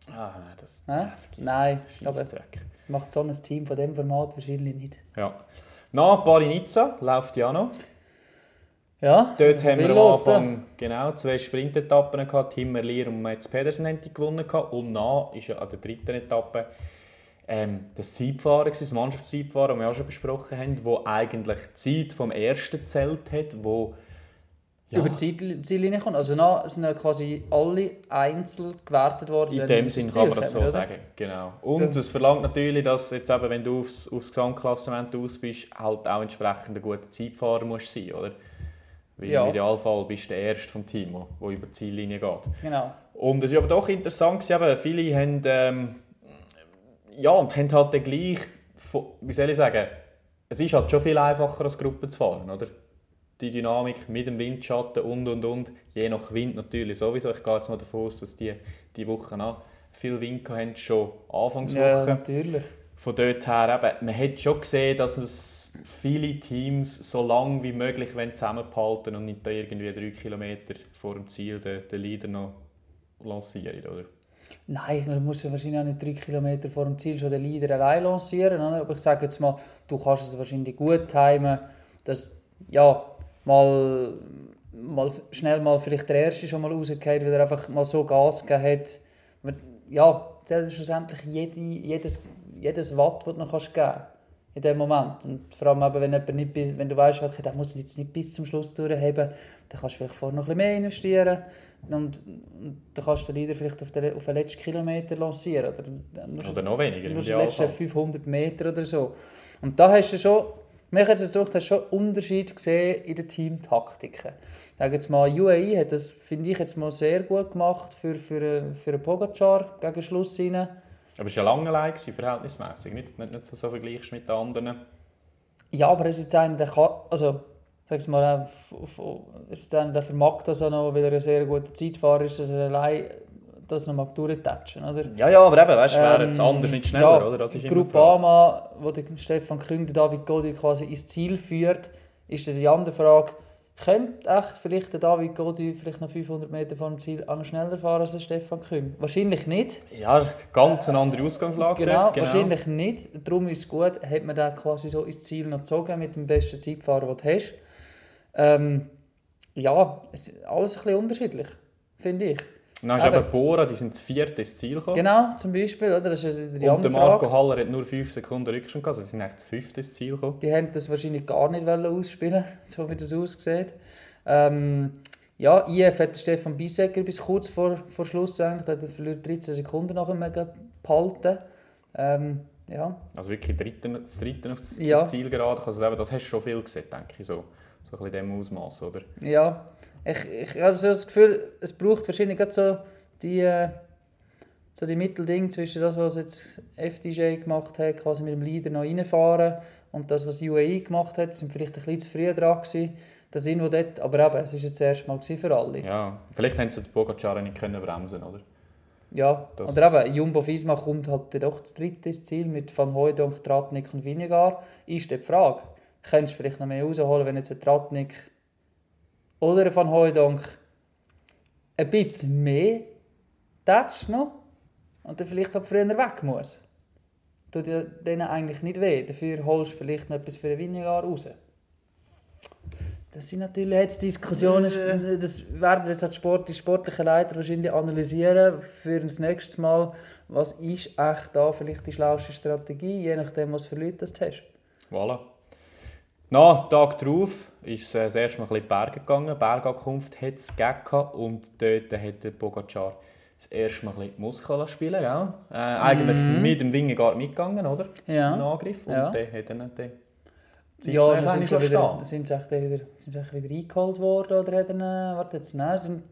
Ah, nein, das vergiss-
Nein,
Scheissdreck.
macht so ein Team von diesem Format wahrscheinlich nicht.
Ja. Nach Paris-Nizza läuft ja noch.
Ja,
Dort haben wir am. Anfang genau, zwei Sprintetappen gehabt. Tim Merlier und Mats Pedersen haben die gewonnen. Gehabt. Und nach ist ja an der dritten Etappe ähm, das Zeitfahren, das Mannschaftszeitfahren, das wir auch schon besprochen haben, wo eigentlich die Zeit vom ersten zählt hat, wo ja,
über die Ziel- Ziellinie kommt. Also nach sind ja quasi alle einzeln gewertet worden.
in dem
sie
Sinn
ins
kann man das so
oder?
sagen. Genau. Und es verlangt natürlich, dass jetzt eben, wenn du aufs, aufs Gesamtklassement aus bist, halt auch entsprechend ein guter Zeitfahrer musst sein, oder? Weil
Ja.
im Idealfall bist du der Erste vom Team, der über die Ziellinie geht.
Genau.
Und es ist aber doch interessant, eben, viele haben, ähm, ja, und haben halt dann gleich, wie soll ich sagen, es ist halt schon viel einfacher als Gruppe zu fahren, oder? Die Dynamik mit dem Windschatten und und und, je nach Wind natürlich sowieso. Ich gehe jetzt mal davon aus, dass die die Woche auch viel Wind haben, schon Anfangswoche.
Ja, natürlich.
Von dort her, eben, man hat schon gesehen, dass es viele Teams so lange wie möglich zusammenhalten und nicht irgendwie drei Kilometer vor dem Ziel den, den Leader noch lancieren, oder?
Nein, ich muss ja wahrscheinlich auch nicht drei Kilometer vor dem Ziel schon den Leader allein lancieren. Oder? Aber ich sage jetzt mal, du kannst es wahrscheinlich gut timen, dass ja, mal, mal schnell mal vielleicht der Erste schon mal rausgeht, weil er einfach mal so Gas gegeben hat. Aber, Ja, schlussendlich jede, jedes, jedes Watt, das du noch kannst geben in dem Moment. Und vor allem, eben, wenn, jemand nicht, wenn du weißt, okay, der muss jetzt nicht bis zum Schluss durchheben, dann kannst du vielleicht vorher noch ein bisschen mehr investieren. Und, und dann kannst du den Leader vielleicht auf den, auf den letzten Kilometer lancieren. Oder, du-
Oder noch weniger im
nur die letzten
Idealfall.
500 Meter oder so. Und da hast du schon, mich hat es durch, hast schon Unterschied gesehen in den Teamtaktiken. Ich sage jetzt mal, UAE hat das, finde ich, jetzt mal sehr gut gemacht für, für, für einen Pogacar gegen Schluss rein.
Aber es war ja lange allein, verhältnismäßig. Nicht, nicht, nicht so, so vergleichst mit den anderen.
Ja, aber er ist jetzt einer, der kann, also, sag ich mal, f- er ist einer, der vermag das auch noch, weil er ein sehr guter Zeitfahrer ist, dass er allein das noch mal durchtatschen, oder?
Ja, ja, aber eben, weißt du, wäre jetzt
Ähm,
anders nicht schneller,
ja,
oder? Das ist immer die Frage.
Groupama, wo der Stefan Küng, der David Godi quasi ins Ziel führt, ist dann die andere Frage, könnte echt vielleicht der David Godi vielleicht noch 500 Meter vor dem Ziel schneller fahren als der Stefan Küng? Wahrscheinlich nicht.
Ja, ganz eine andere Ausgangslage
Genau,
dort. Genau.
wahrscheinlich nicht. Darum ist es gut, hat man da quasi so ins Ziel noch gezogen mit dem besten Zeitfahrer, den du hast. Ähm, ja, es ist alles ein bisschen unterschiedlich, finde ich.
Dann ist
Aber-
eben Bora, die sind das vierte ins Ziel gekommen.
Genau, zum Beispiel, oder? Das ist ja die
Und der Marco. Haller hat nur 5 Sekunden Rückstand gehabt, also sie sind eigentlich das fünfte ins Ziel gekommen.
Die haben das wahrscheinlich gar nicht wollen ausspielen so wie das aussieht. Ähm, ja, IF hat Stefan Bisegger bis kurz vor, vor Schluss eigentlich, der hat verliert 13 Sekunden nachher mega behalten. Ähm, ja,
Also wirklich dritten, das dritte aufs,
Ja.
aufs Ziel gerade. Also das hast du schon viel gesehen, denke ich. So, so ein bisschen in diesem Ausmaß, oder?
ja. Ich, ich habe so das Gefühl, es braucht wahrscheinlich gerade so die, äh, so die Mittelding zwischen das, was jetzt FDJ gemacht hat, quasi mit dem Leader noch reinfahren und das, was UAE gemacht hat, sind vielleicht ein bisschen zu früh dran gewesen. Da sind wir dort, aber eben, es war jetzt das erste Mal für alle.
Ja, vielleicht haben sie den Pogacar nicht können bremsen oder?
Ja,
Das-
oder eben, Jumbo Visma kommt halt doch das dritte Ziel mit Van Hooydonk, Tratnik und Vinegar. Ist die Frage, könntest du vielleicht noch mehr rausholen, wenn jetzt ein Tratnik oder ein Van Hooydonk ein bisschen mehr tätscht noch und dann vielleicht auch früher weg muss. Tut ja denen eigentlich nicht weh. Dafür holst du vielleicht noch etwas für den Vinegar raus. Das sind natürlich jetzt Diskussionen, das werden jetzt Sport, die sportlichen Leiter wahrscheinlich analysieren für das nächste Mal, was ist echt da vielleicht die schlauste Strategie, je nachdem, was für Leute das du hast.
Voilà. Na, Tag darauf ist es das erste Mal ein bisschen in die Berge gegangen. Bergankunft hat es gegeben und dort hat der Pogacar das erste Mal ein bisschen die Muskeln spielen gell? Äh, Eigentlich mit dem Wingegaard mitgegangen, oder?
Ja.
Den Angriff. Und
Ja.
der hat dann den
Ja, dann sind sie wieder, sind sie wieder, sind sie wieder eingeholt worden oder hat er, warte jetzt, nein, sind,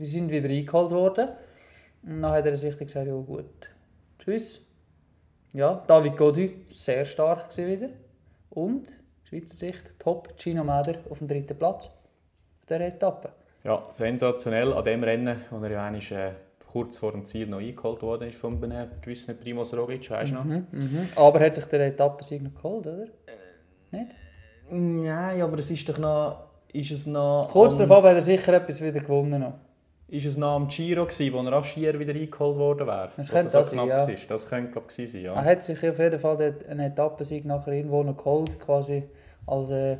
die sind wieder eingeholt worden. Und dann hat er sich gesagt, ja gut, tschüss. Ja, David Godu, sehr stark gewesen wieder. Und, Schweizer Sicht, top, Gino Meder auf dem dritten Platz. Auf dieser Etappe.
Ja, sensationell an dem Rennen, wo er ja eigentlich, äh, kurz vor dem Ziel noch eingeholt worden ist von einem gewissen Primoz Roglic, weißt du noch?
Mhm. Aber hat sich der Etappensieg noch geholt, oder? Nicht?
Nein, aber es ist doch noch... Ist es noch
Kurz darauf hat er sicher etwas wieder gewonnen. Noch.
Ist es noch am Giro gewesen, wo er auch schier wieder eingeholt worden wäre?
Das könnte das sein, ja.
war. Das könnte glaube ich sein, ja.
Er hat sich auf jeden Fall einen Etappensieg nachher irgendwo noch geholt, quasi als äh,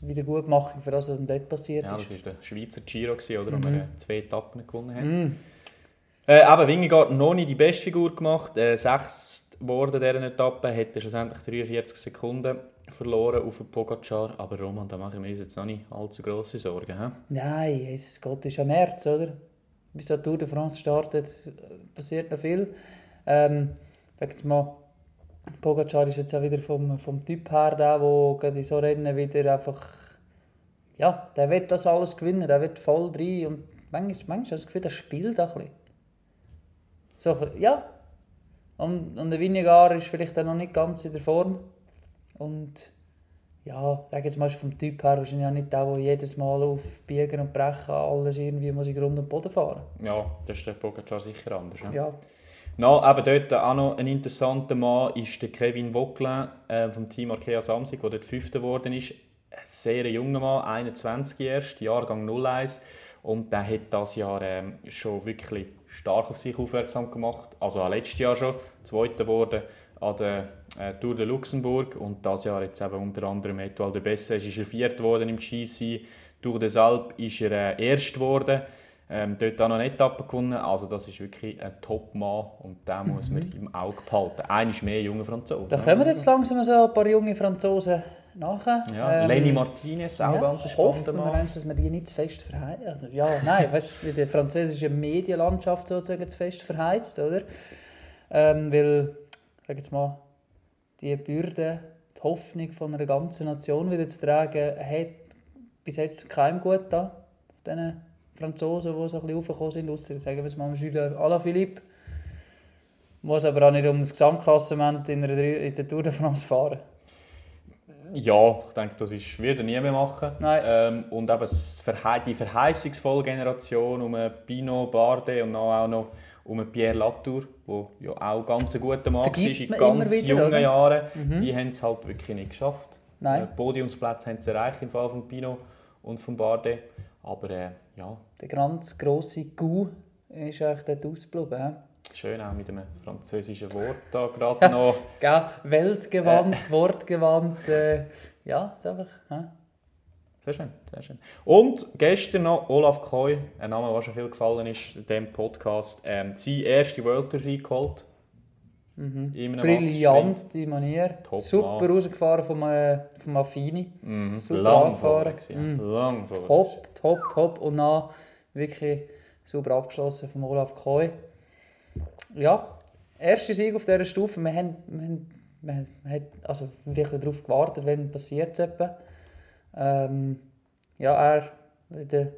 Wiedergutmachung für das, was ihm dort passiert
Ja,
ist.
das war der Schweizer Giro, gewesen, oder, wo
Mhm.
er äh, zwei Etappen gewonnen hat.
Mm.
Äh, aber Wingegaard noch nicht die beste Figur gemacht. Äh, sechs geworden dieser Etappe, hat er schlussendlich 43 Sekunden verloren auf Pogacar. Aber Roman, da machen wir uns jetzt noch nicht allzu grosse Sorgen. He?
Nein, Jesus Gott, ist ja März, oder? Bis der Tour de France startet, passiert noch viel. Ähm, jetzt mal, Pogacar ist jetzt auch wieder vom, vom Typ her der, der in so Rennen wieder einfach... Ja, der will das alles gewinnen, der wird voll rein und manchmal, manchmal habe ich das Gefühl, der spielt auch ein bisschen. So, ja. Und, und der Vinegar ist vielleicht auch noch nicht ganz in der Form. Und ja, sag jetzt mal, vom Typ her wahrscheinlich auch nicht der, der jedes Mal auf Biegen und Brechen alles irgendwie muss in Grund und Boden fahren
Ja, das ist der Pogacar sicher anders. he?
Ja.
Na, eben dort auch noch ein interessanter Mann ist der Kevin Vauquelin äh, vom Team Arkea Samsic, der dort Fünfter geworden ist. Ein sehr junger Mann, 21 erst, Jahrgang 01. Und der hat das Jahr ähm, schon wirklich stark auf sich aufmerksam gemacht. Also auch letztes Jahr schon, Zweiter geworden an der äh, Tour de Luxemburg. Und das Jahr jetzt eben unter anderem Etoile de Bessèges ist er Vierter geworden im GC. Tour des Alpes ist er äh, Erst geworden. Ähm, dort auch noch eine Etappe gewonnen. Also das ist wirklich ein Top-Mann und den muss man im Auge behalten. Einer ist mehr junger Franzose.
Da kommen jetzt langsam so ein paar junge Franzosen nachher.
Ja,
Ähm,
Lenny Martinez, auch
ja,
ganz
wir
Mann.
eigentlich, dass wir die nicht zu fest verheizen. Also, ja, nein, weißt du, die französische Medienlandschaft sozusagen zu fest verheizt, oder? Ähm, weil, sag jetzt mal, die Bürde, die Hoffnung von einer ganzen Nation wieder zu tragen, hat bis jetzt keinem gut da. Diesen Franzosen, die so ein bisschen aufgekommen sind, ausser, sagen wir jetzt mal, Jules Alaphilippe. Muss aber auch nicht um das Gesamtklassement in, Dre- in der Tour de France fahren.
Ja, ich denke, das ist, wird er nie mehr machen. Ähm, und eben die verheißungsvolle Generation um Pino Bardet und dann auch noch um Pierre Latour, der ja auch ganz ein guter Mann war in ganz
wieder,
jungen
oder? Mhm.
Jahren. Die haben es halt wirklich nicht geschafft.
Nein.
Äh, Podiumsplatz haben sie erreicht im Fall von Pino und von Bardet. Aber äh, ja,
Der ganz grosse Gu ist eigentlich dort ausgeblieben.
schön auch mit einem französischen Wort da gerade noch.
Gell? Weltgewandt, wortgewandt. Äh, ja, ist einfach. hä?
Sehr schön, sehr schön. Und gestern noch Olaf Koy, ein Name, der schon viel gefallen ist in diesem Podcast, ähm, seine erste World Tour Sieg geholt. Einem Massensprint.
Brillante Manier.
Top,
Super
Mann.
rausgefahren vom, äh, vom Affini.
Mhm.
Super
Lang
angefahren. Mhm.
Lang.
Top, top, top. Und dann wirklich super abgeschlossen von Olaf Koy. Ja, erster Sieg auf dieser Stufe. Wir haben, wir haben, wir haben also wirklich darauf gewartet, wenn passiert es etwa. Ähm, ja, er, in der,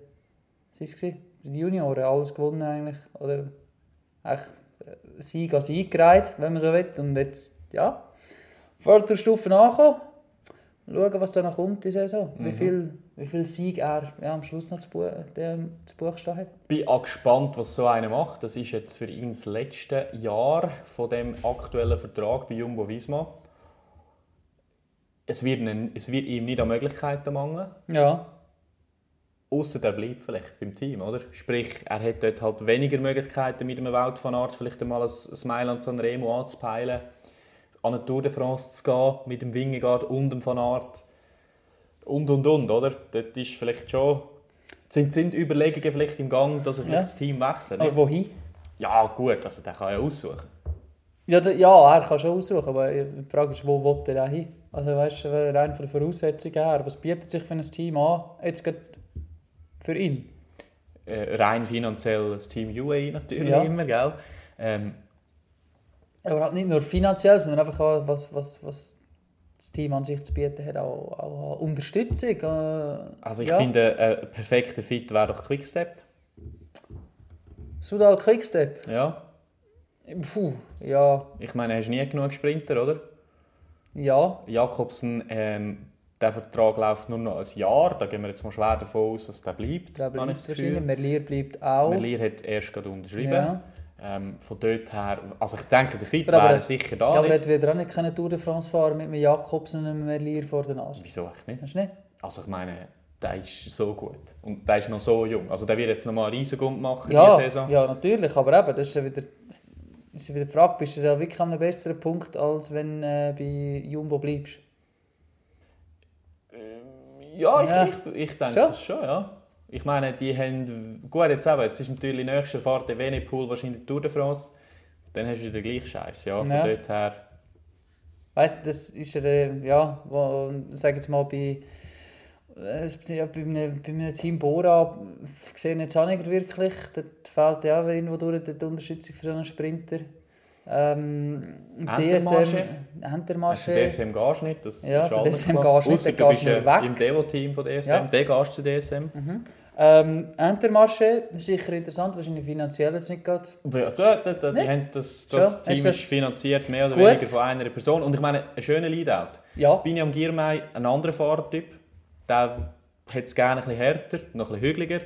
was war es? In den Junioren alles gewonnen eigentlich. Oder eigentlich äh, Sieg an Sieg gereiht, wenn man so will. Und jetzt, ja, vor der Stufe ankommen. Schauen, was da noch kommt in Saison. Wie viel, wie viel Sieg er ja, am Schluss noch zu, Bu der, zu Buch stehen hat.
bin auch gespannt, was so einer macht. Das ist jetzt für ihn das letzte Jahr von dem aktuellen Vertrag bei Jumbo Visma. Es wird, ihn, es wird ihm nicht an Möglichkeiten mangeln.
Ja,
Außer er bleibt vielleicht beim Team, oder? Sprich, er hat dort halt weniger Möglichkeiten mit einem Wout van Aert vielleicht einmal ein Mailand Sanremo anzupeilen, an eine Tour de France zu gehen mit dem Wingegaard und dem van Aert und und und, oder? Dort ist vielleicht schon sind, sind Überlegungen vielleicht im Gang, dass er vielleicht
Ja.
das Team wechselt.
aber wohin?
Ja gut, also der kann ja aussuchen.
Ja, da- ja, er kann schon aussuchen, aber die Frage ist, wo will er hin? Also weißt du, rein von den Voraussetzungen her, was bietet sich für ein Team an, jetzt gerade für ihn?
Äh, rein finanziell das Team UAE natürlich
Ja.
immer, gell? Ähm,
Aber halt nicht nur finanziell, sondern einfach auch, was, was, was das Team an sich zu bieten hat, auch, auch an Unterstützung. Äh,
also ich
ja.
finde, ein perfekter Fit wäre doch Quickstep.
Sudal Quickstep,
Ja.
puh, ja,
Ich meine, hast nie genug Sprinter, oder?
Ja,
Jakobsen, ähm, der Vertrag läuft nur noch ein Jahr. Da gehen wir jetzt mal schwer davon aus, dass der bleibt. habe
bleibt wahrscheinlich. Merlier bleibt auch.
Merlier hat erst gerade unterschrieben.
Ja.
Ähm, von dort her, also ich denke, der Fit
Aber-
wäre sicher da.
Ja, aber er hat wieder auch nicht keine Tour de France fahren mit einem Jakobsen und einem Merlier vor der Nase.
Wieso echt nicht?
Weißt du nicht?
Also ich meine, der ist so gut. Und der ist noch so jung. Also der wird jetzt noch mal einen Riesengund machen
Ja,
diese Saison.
ja, natürlich, aber eben, das ist ja wieder, ist wieder die Frage, bist du da wirklich an einem besseren Punkt, als wenn du äh, bei Jumbo bleibst?
Ja,
Ja.
ich, ich, ich denke
Schon?
es schon, ja. Ich meine, die haben... Gut, jetzt eben, jetzt ist natürlich nächste Fahrt der Venepool wahrscheinlich die Tour de France. Dann hast du wieder gleich Scheiß, ja. Von
Ja.
dort her...
Weißt du, das ist ja, ja, wo, sag jetzt mal, bei, ja, bei, einem, bei einem Team Bora gesehen jetzt auch nicht wirklich. Dort fehlt ja auch irgendwo durch die Unterstützung für so einen Sprinter. Ähm?
Entermarché. Also DSM gehst nicht, das
Ja,
ist
DSM
klar.
gehst nicht,
du bist äh,
weg.
im Devo-Team von DSM,
Ja.
dann gehst du zu DSM.
Ähm, Entermarché, sicher interessant, wahrscheinlich finanziell jetzt nicht gerade.
Ja, da, da, da, die
Nicht?
haben das, das Team
das-
ist finanziert mehr oder
Gut.
weniger von einer Person. Und ich meine, ein schöner Leadout.
Ja,
Biniam Girmay, ein anderer Fahrertyp, der hat es gerne ein bisschen härter, noch ein bisschen hügeliger.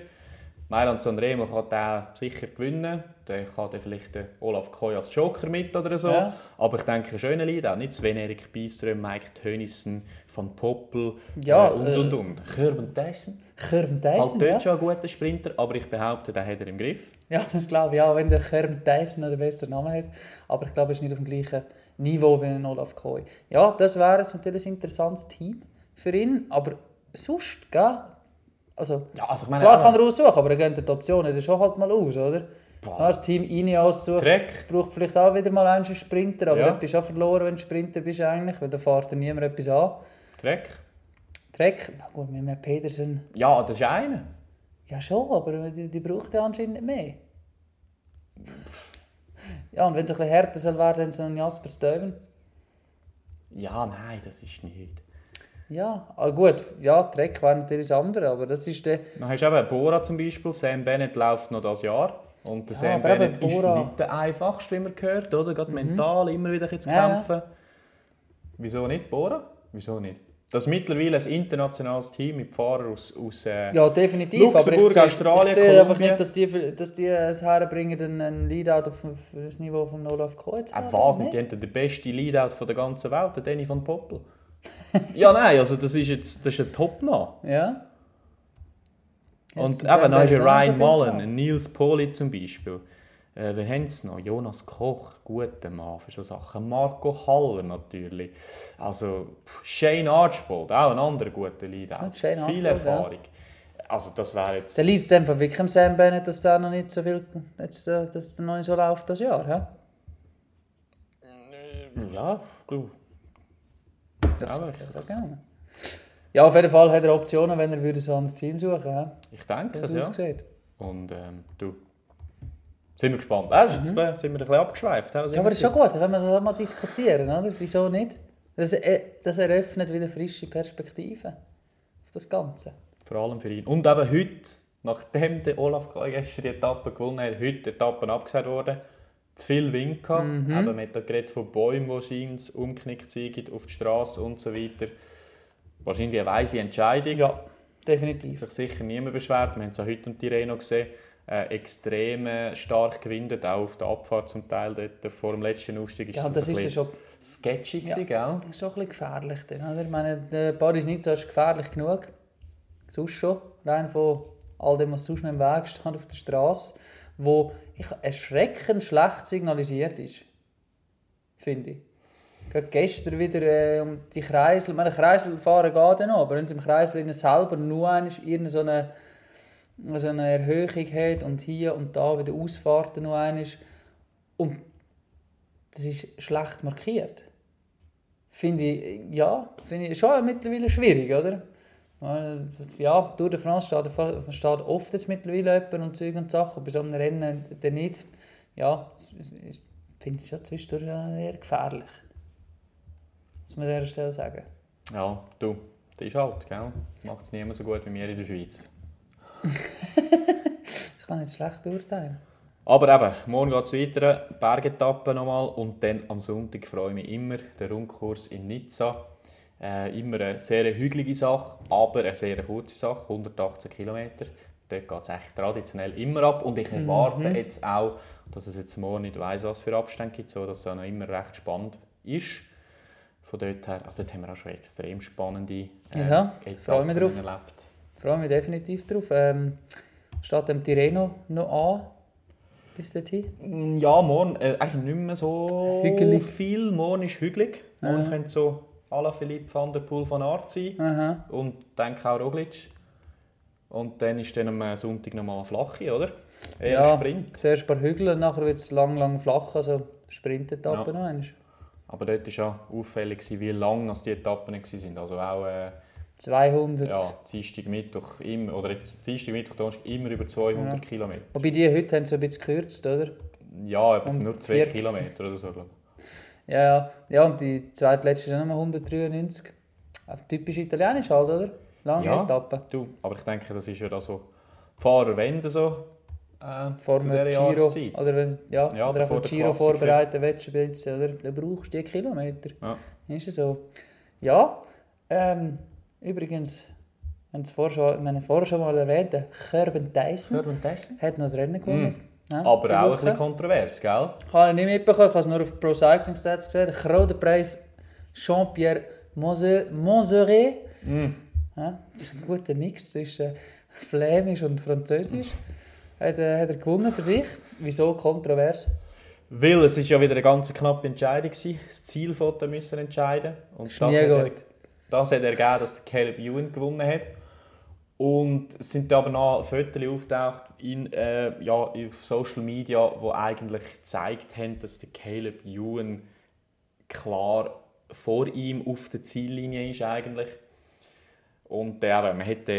Mailand Sanremo kann der sicher gewinnen. Der kann dann vielleicht den Olaf Koy als Joker mit oder so.
Ja.
Aber ich denke, ein schöner Leadout. Nicht Sven-Erik Byström, Mike Tönissen, Van Poppel
Ja,
äh, und
äh,
und und. Gerben Tyson.
Kerm
Halt
Dyson,
dort
ja.
schon ein guter Sprinter, aber ich behaupte, den hat er im Griff.
Ja, das glaube ich auch, wenn der Kerm Dyson einen besseren Namen hat. Aber ich glaube, er ist nicht auf dem gleichen Niveau wie ein Olaf Koy. Ja, das wäre jetzt natürlich ein interessantes Team für ihn. Aber sonst, gell? Also,
Ja, also meine,
klar kann er aussuchen, aber er geht die Optionen schon halt mal aus, oder? Ja, das Team Ineos sucht,
Trek.
braucht vielleicht auch wieder mal einen Sprinter, aber
Ja.
dann bist du auch verloren, wenn du Sprinter bist eigentlich, weil da fährt dir niemand etwas an.
Trek.
Trek, na gut, mit einem Pedersen,
Ja, das ist einer.
ja schon, aber die, die braucht ja anscheinend nicht mehr. Ja, und wenn es ein bisschen härter soll werden, dann so ein Jasper Stuyven.
Ja, nein, das ist nicht.
Ja, ah, gut, ja, Trek wäre natürlich das andere, aber das ist der...
Dann hast du eben Bora zum Beispiel. Sam Bennett läuft noch das Jahr. Und der
Ja,
Sam Bennett
Bora-
ist nicht der einfachste, wie man gehört, oder? Gerade mental immer wieder zu
Ja, ja.
kämpfen. Wieso nicht Bora? Wieso nicht? Das ist mittlerweile ein internationales Team mit Fahrern aus, aus äh,
Ja, definitiv,
Luxemburg,
aber ich sehe,
Australien,
ich sehe einfach nicht, dass die, dass die es herbringen, einen- einen Leadout auf für das Niveau von Olaf zu
Äh, was nicht? Die haben den besten Leadout von der ganzen Welt, der Danny van Poppel. ja, nein, also das ist jetzt das ist ein Top-Mann.
Ja.
Und eben, dann hast du Ryan Mullen, Nils Poli zum Beispiel. Äh, wen haben sie noch? Jonas Koch, guter Mann für so Sachen. Marco Haller natürlich. Also Shane Archbold, auch ein anderer guter Leader.
Ja,
Viel
Archbold, ja.
Erfahrung. Also das wäre jetzt...
Liegt es einfach wirklich am Sam Bennett, dass der noch nicht so viel, jetzt, äh, dass es noch nicht so läuft das Jahr, hä?
Ja, du.
Ja,
Aber-
ja. Ja, auf jeden Fall hat er Optionen, wenn er würde so ans Team suchen hä?
Ich denke es, ja.
aussieht.
Und ähm, du... Sind wir gespannt. Äh, jetzt sind wir ein bisschen abgeschweift.
Ja, aber das ist schon gut, können wir das mal diskutieren, oder? Wieso nicht? Das, äh, das eröffnet wieder frische Perspektiven auf das Ganze.
Vor allem für ihn. Und eben heute, nachdem der Olaf Koy gestern die Etappe gewonnen hat, heute die Etappen abgesagt worden, zu viel Wind gehabt.
Mhm.
Eben, man hat da geredet von Bäumen, die scheint umknickt sind auf die Straße und so weiter. Wahrscheinlich eine weise Entscheidung.
Ja, definitiv.
Hat sich sicher niemand beschwert. Wir haben es auch heute im Tirreno gesehen. Äh, extrem äh, stark gewindet, auch auf der Abfahrt zum Teil dort, vor dem letzten Aufstieg.
Ja,
es
das
ein
ist ja
bisschen
schon
sketchy,
Ja.
gewesen, gell?
Das ist doch ein bisschen gefährlich. Dann, oder? Ich meine, der Paris Nizza ist gefährlich genug. Sonst schon. Rein von all dem, was sonst noch im Weg steht auf der Straße. Wo ich erschreckend schlecht signalisiert ist. Finde ich. Gerade gestern wieder äh, um die Kreisel. Meine, Kreisel fahren geht ja noch, aber wenn sie im Kreisel selber nur irgendeine so eine, so eine Erhöhung hat und hier und da wieder Ausfahrten nur einmal. Und das ist schlecht markiert. Finde ich, ja, finde ich schon mittlerweile schwierig, oder? Ja, Tour de France steht, steht oft jetzt mittlerweile jemand und Zeug und Sachen, bei so einem Rennen dann nicht. Ja, ich finde es schon zwischendurch eher gefährlich. Muss man an dieser Stelle sagen.
Ja, du, das ist halt, gell? Macht es niemand so gut wie wir in der Schweiz.
Das kann ich jetzt schlecht beurteilen.
Aber eben, morgen geht es weiter, Bergetappe nochmal und dann am Sonntag freue ich mich immer, der Rundkurs in Nizza. Äh, immer eine sehr hügelige Sache, aber eine sehr kurze Sache, 118 Kilometer. Dort geht es echt traditionell immer ab und ich erwarte jetzt auch, dass es jetzt morgen nicht weiss, was für Abstände gibt, so dass es auch noch immer recht spannend ist. Von dort her, also dort haben wir auch schon extrem spannende äh,
Ja, freue mich drauf.
erlebt.
Freue mich definitiv drauf. Ähm, steht dem Tirreno noch an? Bis dorthin?
Mm, Ja, morgen äh, eigentlich nicht mehr so
Hügelig.
viel. Morgen ist hügelig. Morgen
Ja.
könnte so à la Philippe van der Poel von sein.
Aha.
Und denke auch Roglic. Und dann ist dann am Sonntag nochmal eine flache, oder? Eher
Ja.
Sprint.
Zuerst ein paar Hügel, nachher wird es lang, lang flach, also Sprintetappe
Ja.
noch einmal.
Aber dort war ja auffällig, wie lang die Etappen waren. Also auch äh,
200.
ja, Dienstag, Mittwoch, immer, oder jetzt Dienstag, Mittwoch, Donnerstag, immer über 200
Ja.
Kilometer.
Wobei die heute haben so ein bisschen gekürzt, oder?
Ja, etwa
Und
nur 2
vier-
Kilometer oder so. ich.
Ja, ja. ja und die zweitletzte ist auch nochmal 193. Aber typisch italienisch halt, oder? Lange
Ja.
Etappe.
Du, aber ich denke, das ist ja das, was die Fahrer wenden so äh,
Vor dem Giro.
Jahreszeit.
Oder wenn ja,
Ja,
oder
vor
den Giro vorbereiten willst, oder? Dann brauchst du die Kilometer.
Ja.
Ist es so. Ja, ähm, übrigens, haben es vorher schon, vorher mal erwähnt,
Hört man das?
hat noch das Rennen gewonnen. Ja.
Aber auch ein
Woche.
bisschen kontrovers, gell?
Habe ich nicht mitbekommen, ich habe es nur auf Pro Cycling Stats gesehen. Der grote Preis Jean-Pierre Monse- Monzeret. Ja, das ist ein guter Mix zwischen Flämisch und Französisch. Hat, äh, hat er gewonnen für sich. Wieso kontrovers?
Weil es ist ja wieder eine ganz knappe Entscheidung war. Das Zielfoto müssen entscheiden. Und das
nie
hat, er, das hat ergeben, dass der Caleb Ewan gewonnen hat. Und es sind aber noch Fotos aufgetaucht in, äh, ja, auf Social Media, die eigentlich gezeigt haben, dass der Caleb Ewan klar vor ihm auf der Ziellinie ist eigentlich. Und äh, man hätte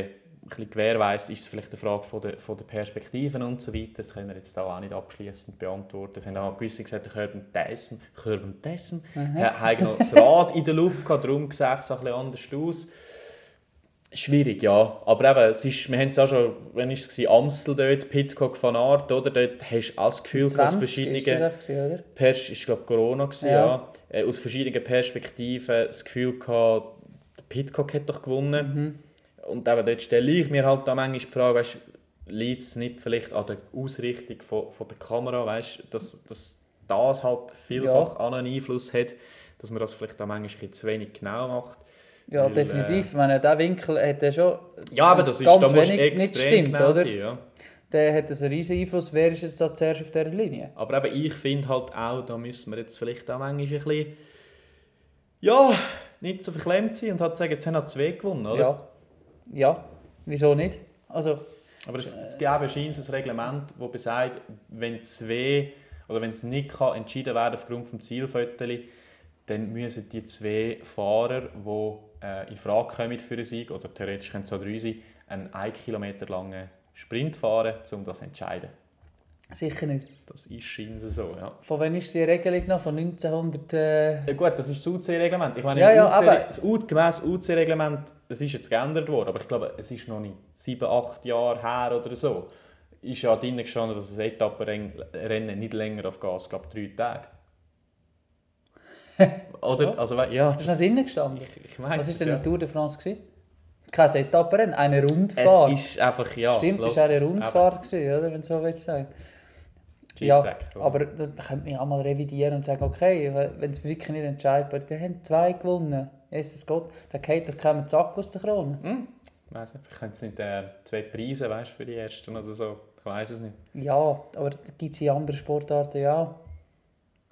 ein bisschen gewährweist, ist es vielleicht eine Frage von der, von der Perspektiven und so weiter. Das können wir jetzt auch nicht abschließend beantworten. Es haben auch gewisse gesagt, Körben Tyson, Körben Tyson, hat noch das Rad in der Luft gehabt, darum sieht es ein bisschen anders aus. Schwierig, ja. Aber eben, es ist, wir haben es auch schon, wenn ist es war, Amstel dort, Pitcock von Art, oder? Dort hast du auch das Gefühl, dass
20
verschiedene...
ist das gewesen, oder?
Pers ist glaube Corona gewesen,
Ja.
ja. Äh, aus verschiedenen Perspektiven das Gefühl gehabt, Pitcock hat doch gewonnen. Und eben dort stelle ich mir halt auch manchmal die Frage, weißt, liegt es nicht vielleicht an der Ausrichtung von, von der Kamera, weißt, dass, dass das halt vielfach auch einen Einfluss hat, dass man das vielleicht auch manchmal ein bisschen zu wenig genau macht.
Ja,
Weil,
definitiv. Ich meine, der Winkel hat er schon.
Ja, aber das ist,
ganz
da
wenig nicht
extrem
stimmt,
genau
oder?
sein. Ja.
Der hat also einen riesen Einfluss. Wer ist jetzt da zuerst auf dieser Linie?
Aber eben, ich finde halt auch, da müssen wir jetzt vielleicht auch manchmal ein bisschen, ja, nicht so verklemmt sein und halt sagen, jetzt haben wir zwei gewonnen, oder?
Ja. Ja, wieso nicht? Also,
Aber es, es gibt eben scheint ein Reglement, das besagt, wenn zwei oder wenn es nicht kann entschieden werden aufgrund des Zielfotos, dann müssen die zwei Fahrer, die äh, in Frage kommen für einen Sieg, oder theoretisch können es auch drei sein, einen 1 Kilometer langen Sprint fahren, um das zu entscheiden.
sicher nicht.
Das ist scheinbar so, ja.
Von wann ist die Regelung noch? Von 1900. Äh,
Ja gut, das ist das UC-Reglement. Ich meine,
Ja, ja,
UC,
aber-
das U gemäss UC-Reglement, es ist jetzt geändert worden, aber ich glaube, es ist noch nicht sieben, acht Jahre her oder so. Ist ja drin gestanden, dass ein Etappenrennen nicht länger auf Gas, glaube drei Tage. Oder? Also, we- ja,
ist noch drinnen gestanden.
Ich, ich meine,
Was war
das,
denn
ja.
die Tour de France? Gewesen? kein Etappenrennen, eine Rundfahrt.
Es ist einfach, ja...
Stimmt, es war eine Rundfahrt, gewesen, oder? wenn du so willst sagen. Ja, aber das könnte man auch mal revidieren und sagen, okay, wenn es wirklich nicht entscheidbar ist, die haben zwei gewonnen. Jesus Gott, da geht doch keinem Zack aus der Krone.
Ich weiss nicht, vielleicht können sie nicht äh, zwei Preise weißt, für die Ersten oder so. Ich weiß es nicht.
Ja, aber da gibt es in anderen Sportarten ja auch.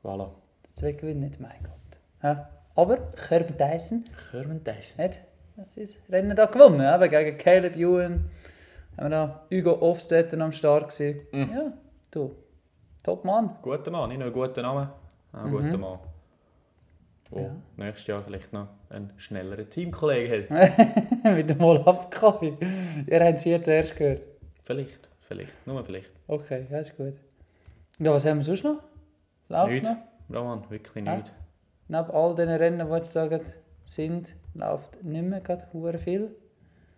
Voilà.
Zwei gewinnen nicht, mein Gott. Ja. Aber Kirby Dyson
Hören das.
hat das Rennen da gewonnen, eben gegen Caleb Ewan. Haben wir da Hugo Hofstetter am Start gesehen.
Mhm.
Ja, du, top Mann.
Guter Mann, nicht nur ein guter Name, auch ein guter Mann. Der
Mhm. Ja.
nächstes Jahr vielleicht noch einen schnelleren Teamkollegen hat.
Wieder mal abgekommen. Ihr habt es hier zuerst gehört.
vielleicht, vielleicht, nur vielleicht.
Okay, ja, ist gut. Ja, was haben wir sonst noch? Läuft
Nichts.
noch?
Roman, wirklich
Ah.
nichts.
Neben all diesen Rennen, die jetzt sagen, sind, läuft nicht mehr gerade viel.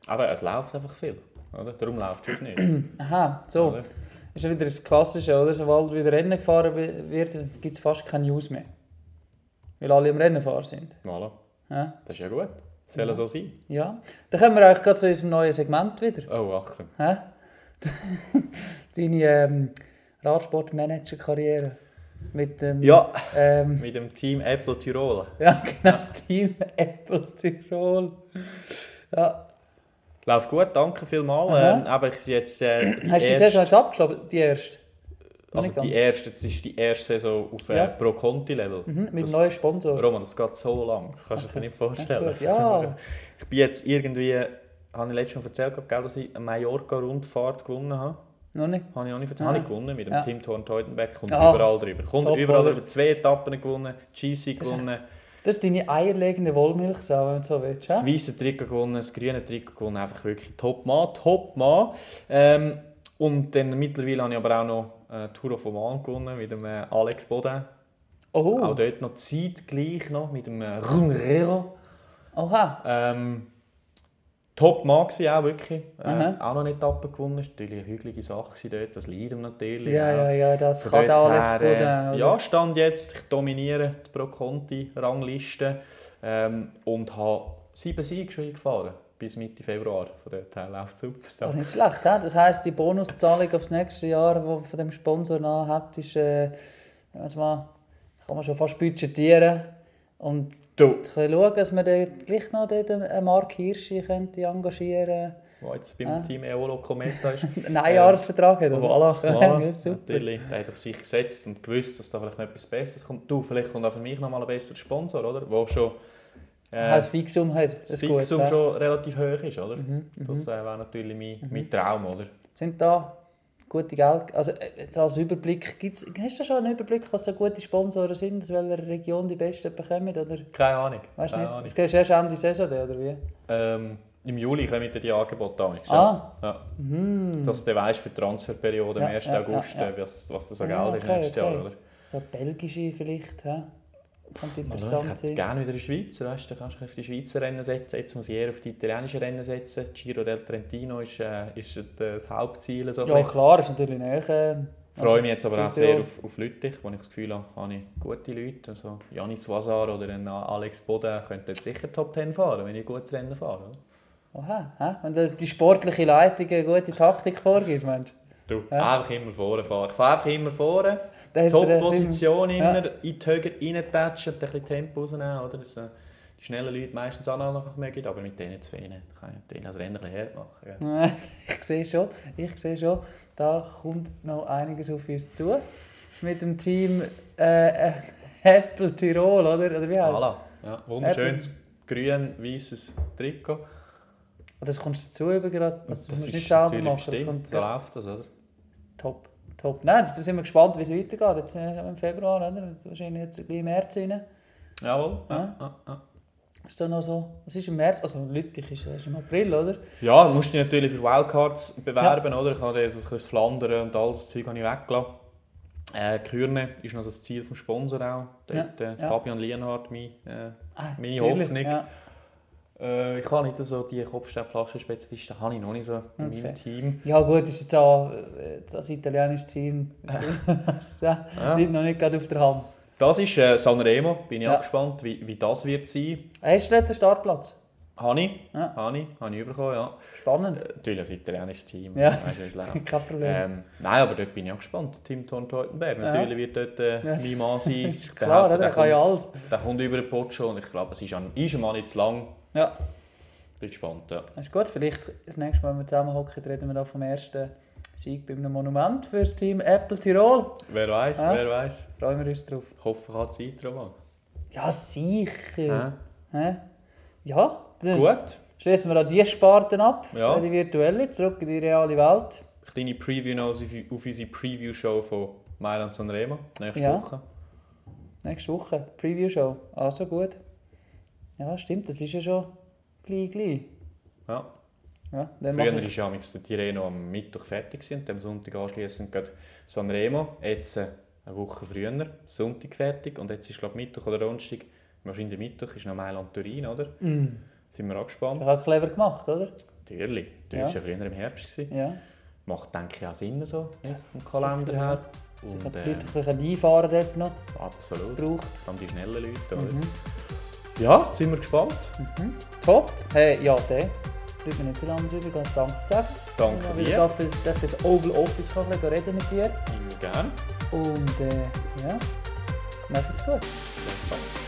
Aber es läuft einfach viel, oder? Darum läuft es nicht.
Aha, so.
Oder?
Ist ja wieder das Klassische, oder? Sobald wieder Rennen gefahren wi- wird, gibt es fast keine News mehr. Weil alle im Rennenfahren sind.
Voilà.
Ja.
Das ist ja gut. Das soll so sein.
ja. Dann kommen wir eigentlich gerade zu unserem neuen Segment wieder.
Oh, Achtung.
Hä? Deine ähm, Radsportmanager-Karriere. Mit dem.
Ja,
Ähm,
mit dem Team Apple Tirol.
ja, genau, das Team Apple Tirol. Ja.
Läuft gut, danke vielmals. Ähm, aber ich jetzt, äh, die
Hast du die
erste-
Saison jetzt abgeschlossen? Die erste?
Also die
ganz.
erste, das ist die erste Saison auf äh,
Ja.
Pro-Conti-Level.
Mhm, mit
das,
neuen Sponsor.
Roman, das geht so lang, das kannst du dir nicht vorstellen.
Ja.
Ich bin jetzt irgendwie, habe ich letztes Mal erzählt, dass ich eine Mallorca-Rundfahrt gewonnen habe.
Noch nicht?
Habe ich auch nicht erzählt. Habe ich gewonnen mit dem
Ja.
Tim Thorn Teutenbeck. Kommt
Ah.
überall drüber. Kommt
Top,
überall drüber. Zwei Etappen gewonnen, GC gewonnen,
Das ist deine eierlegende Wollmilchsau, wenn du so willst.
das
Ja?
weiße Trikot gewonnen, das grüne Trikot gewonnen. Einfach wirklich Top-Mann, Top-Mann. Ähm, und dann mittlerweile habe ich aber auch noch äh, Tour of Oman gewonnen mit dem äh, Alex Baudin.
Oh,
Auch dort noch zeitgleich noch mit dem äh, Runrero.
oha.
Ähm, Top Mann gewesen, auch wirklich. Äh, auch noch eine Etappe gewonnen. Das war natürlich eine hügelige Sache dort. Das Leiden natürlich.
Ja,
auch.
ja, ja, das
Von
kann
dort
Alex Boden.
äh? Ja, stand jetzt. Ich dominiere die Pro-Conti-Rangliste ähm, und habe sieben Siege schon eingefahren. Bis Mitte Februar. Von dort her läuft es super.
Das ist nicht schlecht. he? Das heisst, die Bonuszahlung aufs nächste Jahr, die von dem Sponsor nach hat, ist, äh, also mal, kann man schon fast budgetieren. Und
Du,
ein bisschen schauen, dass man dann gleich noch dort einen Mark Hirschi könnte engagieren
der jetzt beim
Ah.
Team Eolo Cometa ist.
Einen Einjahresvertrag hat. oder?
Voilà,
Ja,
voilà. Natürlich, der hat auf sich gesetzt und gewusst, dass da vielleicht noch etwas Besseres kommt. Du, vielleicht kommt auch für mich noch mal ein besserer Sponsor, oder? Wo schon äh,
Ah, das Fixum hat.
das Fixum
he?
schon relativ hoch ist, oder?
Mhm,
Das äh, wäre natürlich mein, mein Traum, oder?
Sind da gute Geld... Also äh, jetzt als Überblick, gibt's, hast du schon einen Überblick, was so gute Sponsoren sind, aus welcher Region die Besten bekommen? Oder
Keine Ahnung.
weißt du nicht?
Ahnung.
Das gehst du erst Ende Saison, oder wie?
Ähm, Im Juli kommen die Angebote an. Ich
Ah.
Ja.
Mhm.
Dass du weißt für die Transferperiode am
Ja,
1.
ja,
August,
ja,
äh, was, was das so
Ah,
Geld ist
okay,
nächstes
okay.
Jahr, oder?
So belgische vielleicht, hä?
Oder
interessant
ich hätte gerne wieder in der Schweiz, weißt du, da kannst du auf die Schweizer Rennen setzen. Jetzt muss ich eher auf die italienischen Rennen setzen. Giro del Trentino ist, äh, ist das Hauptziel. So
Ja klar, ist natürlich näher. äh,
Ich freue mich jetzt aber auch
Südtirol.
sehr auf, auf Lüttich, wo ich das Gefühl habe, habe ich gute Leute. Also Janis Wazar oder ein Alex Boden könnten jetzt sicher Top 10 fahren, wenn ich ein gutes Rennen fahre.
Oha, hä? Wenn da die sportliche Leitung eine gute Taktik vorgibt, Mensch.
Du,
Ja.
einfach immer vorne fahren. Ich fahre einfach immer vorne. Top-Position
Ja.
immer in die Höhe reintatschen und ein bisschen Tempo rausnehmen, oder? Dass äh, die schnellen Leute meistens auch noch mögen, aber mit denen zu wenig kann ich denen das Rennen ein hart machen. gell?
Ich sehe schon, ich sehe schon, da kommt noch einiges auf uns zu. Mit dem Team äh, äh, Apple Tirol, oder? oder wie heißt
Voilà. Ja, wunderschönes grün-weißes Trikot.
Das kommst du dazu über gerade. Also, das,
das
musst du nicht selber machen. Das kommt ja
läuft das, oder?
top. Top. Nein, jetzt sind wir gespannt, wie es weitergeht. Jetzt äh, im Februar, oder? Wahrscheinlich jetzt ein bisschen im März rein.
Jawohl. Ja,
Ja. Ist da noch so? Was ist im März? Also Lüttich ist erst im April, oder?
Ja, musst dich natürlich für Wildcards bewerben, oder? Ich habe jetzt das Flandern und all das Zeug habe ich weggelassen. Äh, Kürne ist noch das Ziel vom Sponsor auch. Dort,
Ja,
äh,
ja.
Fabian Lienhardt, mein, äh,
Ah,
Meine Hoffnung.
Ja.
Äh, ich habe nicht so die Kopfsteinflaschen-Spezialisten, habe ich noch nicht so in
Okay.
meinem Team.
ja gut, ist jetzt auch äh, das italienische Team. ja,
Ja.
Liegt noch nicht gerade auf der Hand.
Das ist äh, Sanremo, bin ich
Ja.
auch gespannt, wie, wie das wird sein.
Hast du dort den Startplatz?
Habe ich,
Ja.
habe ich, habe ich bekommen, ja.
Spannend.
Natürlich ein italienisches Team,
Ja.
weißt es läuft.
Kein Problem.
Ähm, nein, aber dort bin ich auch gespannt. Tim Thorn Teutenberg.
Ja.
Natürlich wird dort äh,
Ja,
mein Mann sein.
klar, oder? Der kann ja alles.
Der kommt über den Pocho und ich glaube, es ist ein, ist ein Mann nicht zu lang.
Ja,
Bin gespannt, ja.
das ist gut. Vielleicht das nächste Mal, wenn wir zusammen hocken, reden wir da vom ersten Sieg bei einem Monument für das Team Apple Tirol.
Wer weiß,
Ja.
wer weiß.
Freuen wir uns drauf.
Ich hoffe, ich habe Zeit, Roman.
Ja, sicher.
Ja.
Hä? Ja, dann
Gut,
schließen wir an die Sparten ab.
Ja.
Die virtuelle, zurück in die reale Welt.
kleine Preview noch auf unsere Preview-Show von Mailand Sanremo nächste
Ja.
Woche.
Nächste Woche, Preview-Show. Also gut. Ja, stimmt, das ist ja schon gleich, gleich.
Ja.
Ja, dann
Früher war
ich...
ja der Tireno am Mittwoch fertig und am Sonntag anschliessend gerade Sanremo. Jetzt äh, eine Woche früher, Sonntag fertig und jetzt ist glaube ich Mittwoch oder Donnerstag, wahrscheinlich Mittwoch ist noch Mailand Turin, oder?
Mm,
Sind wir auch gespannt.
das hat clever gemacht, oder?
Natürlich, das
Ja.
war ja früher im Herbst. Gewesen.
Ja.
Macht denke ich auch Sinn so, nicht? Vom Kalender
Sicher,
her. Und, äh,
die Leute ein bisschen einfahren dort noch,
absolut.
braucht.
Vor allem die schnellen Leute, oder?
Mhm.
Ja, sind wir gespannt.
Top. Hey, ja, der. Bleibt mir nicht viel anderes über, ganz danke zu sagen.
Danke
Ja,
dir.
darf ich darf ich das Oval Office bisschen reden mit dir.
Immer gern.
Und äh, ja, macht's gut.
Gleichfalls.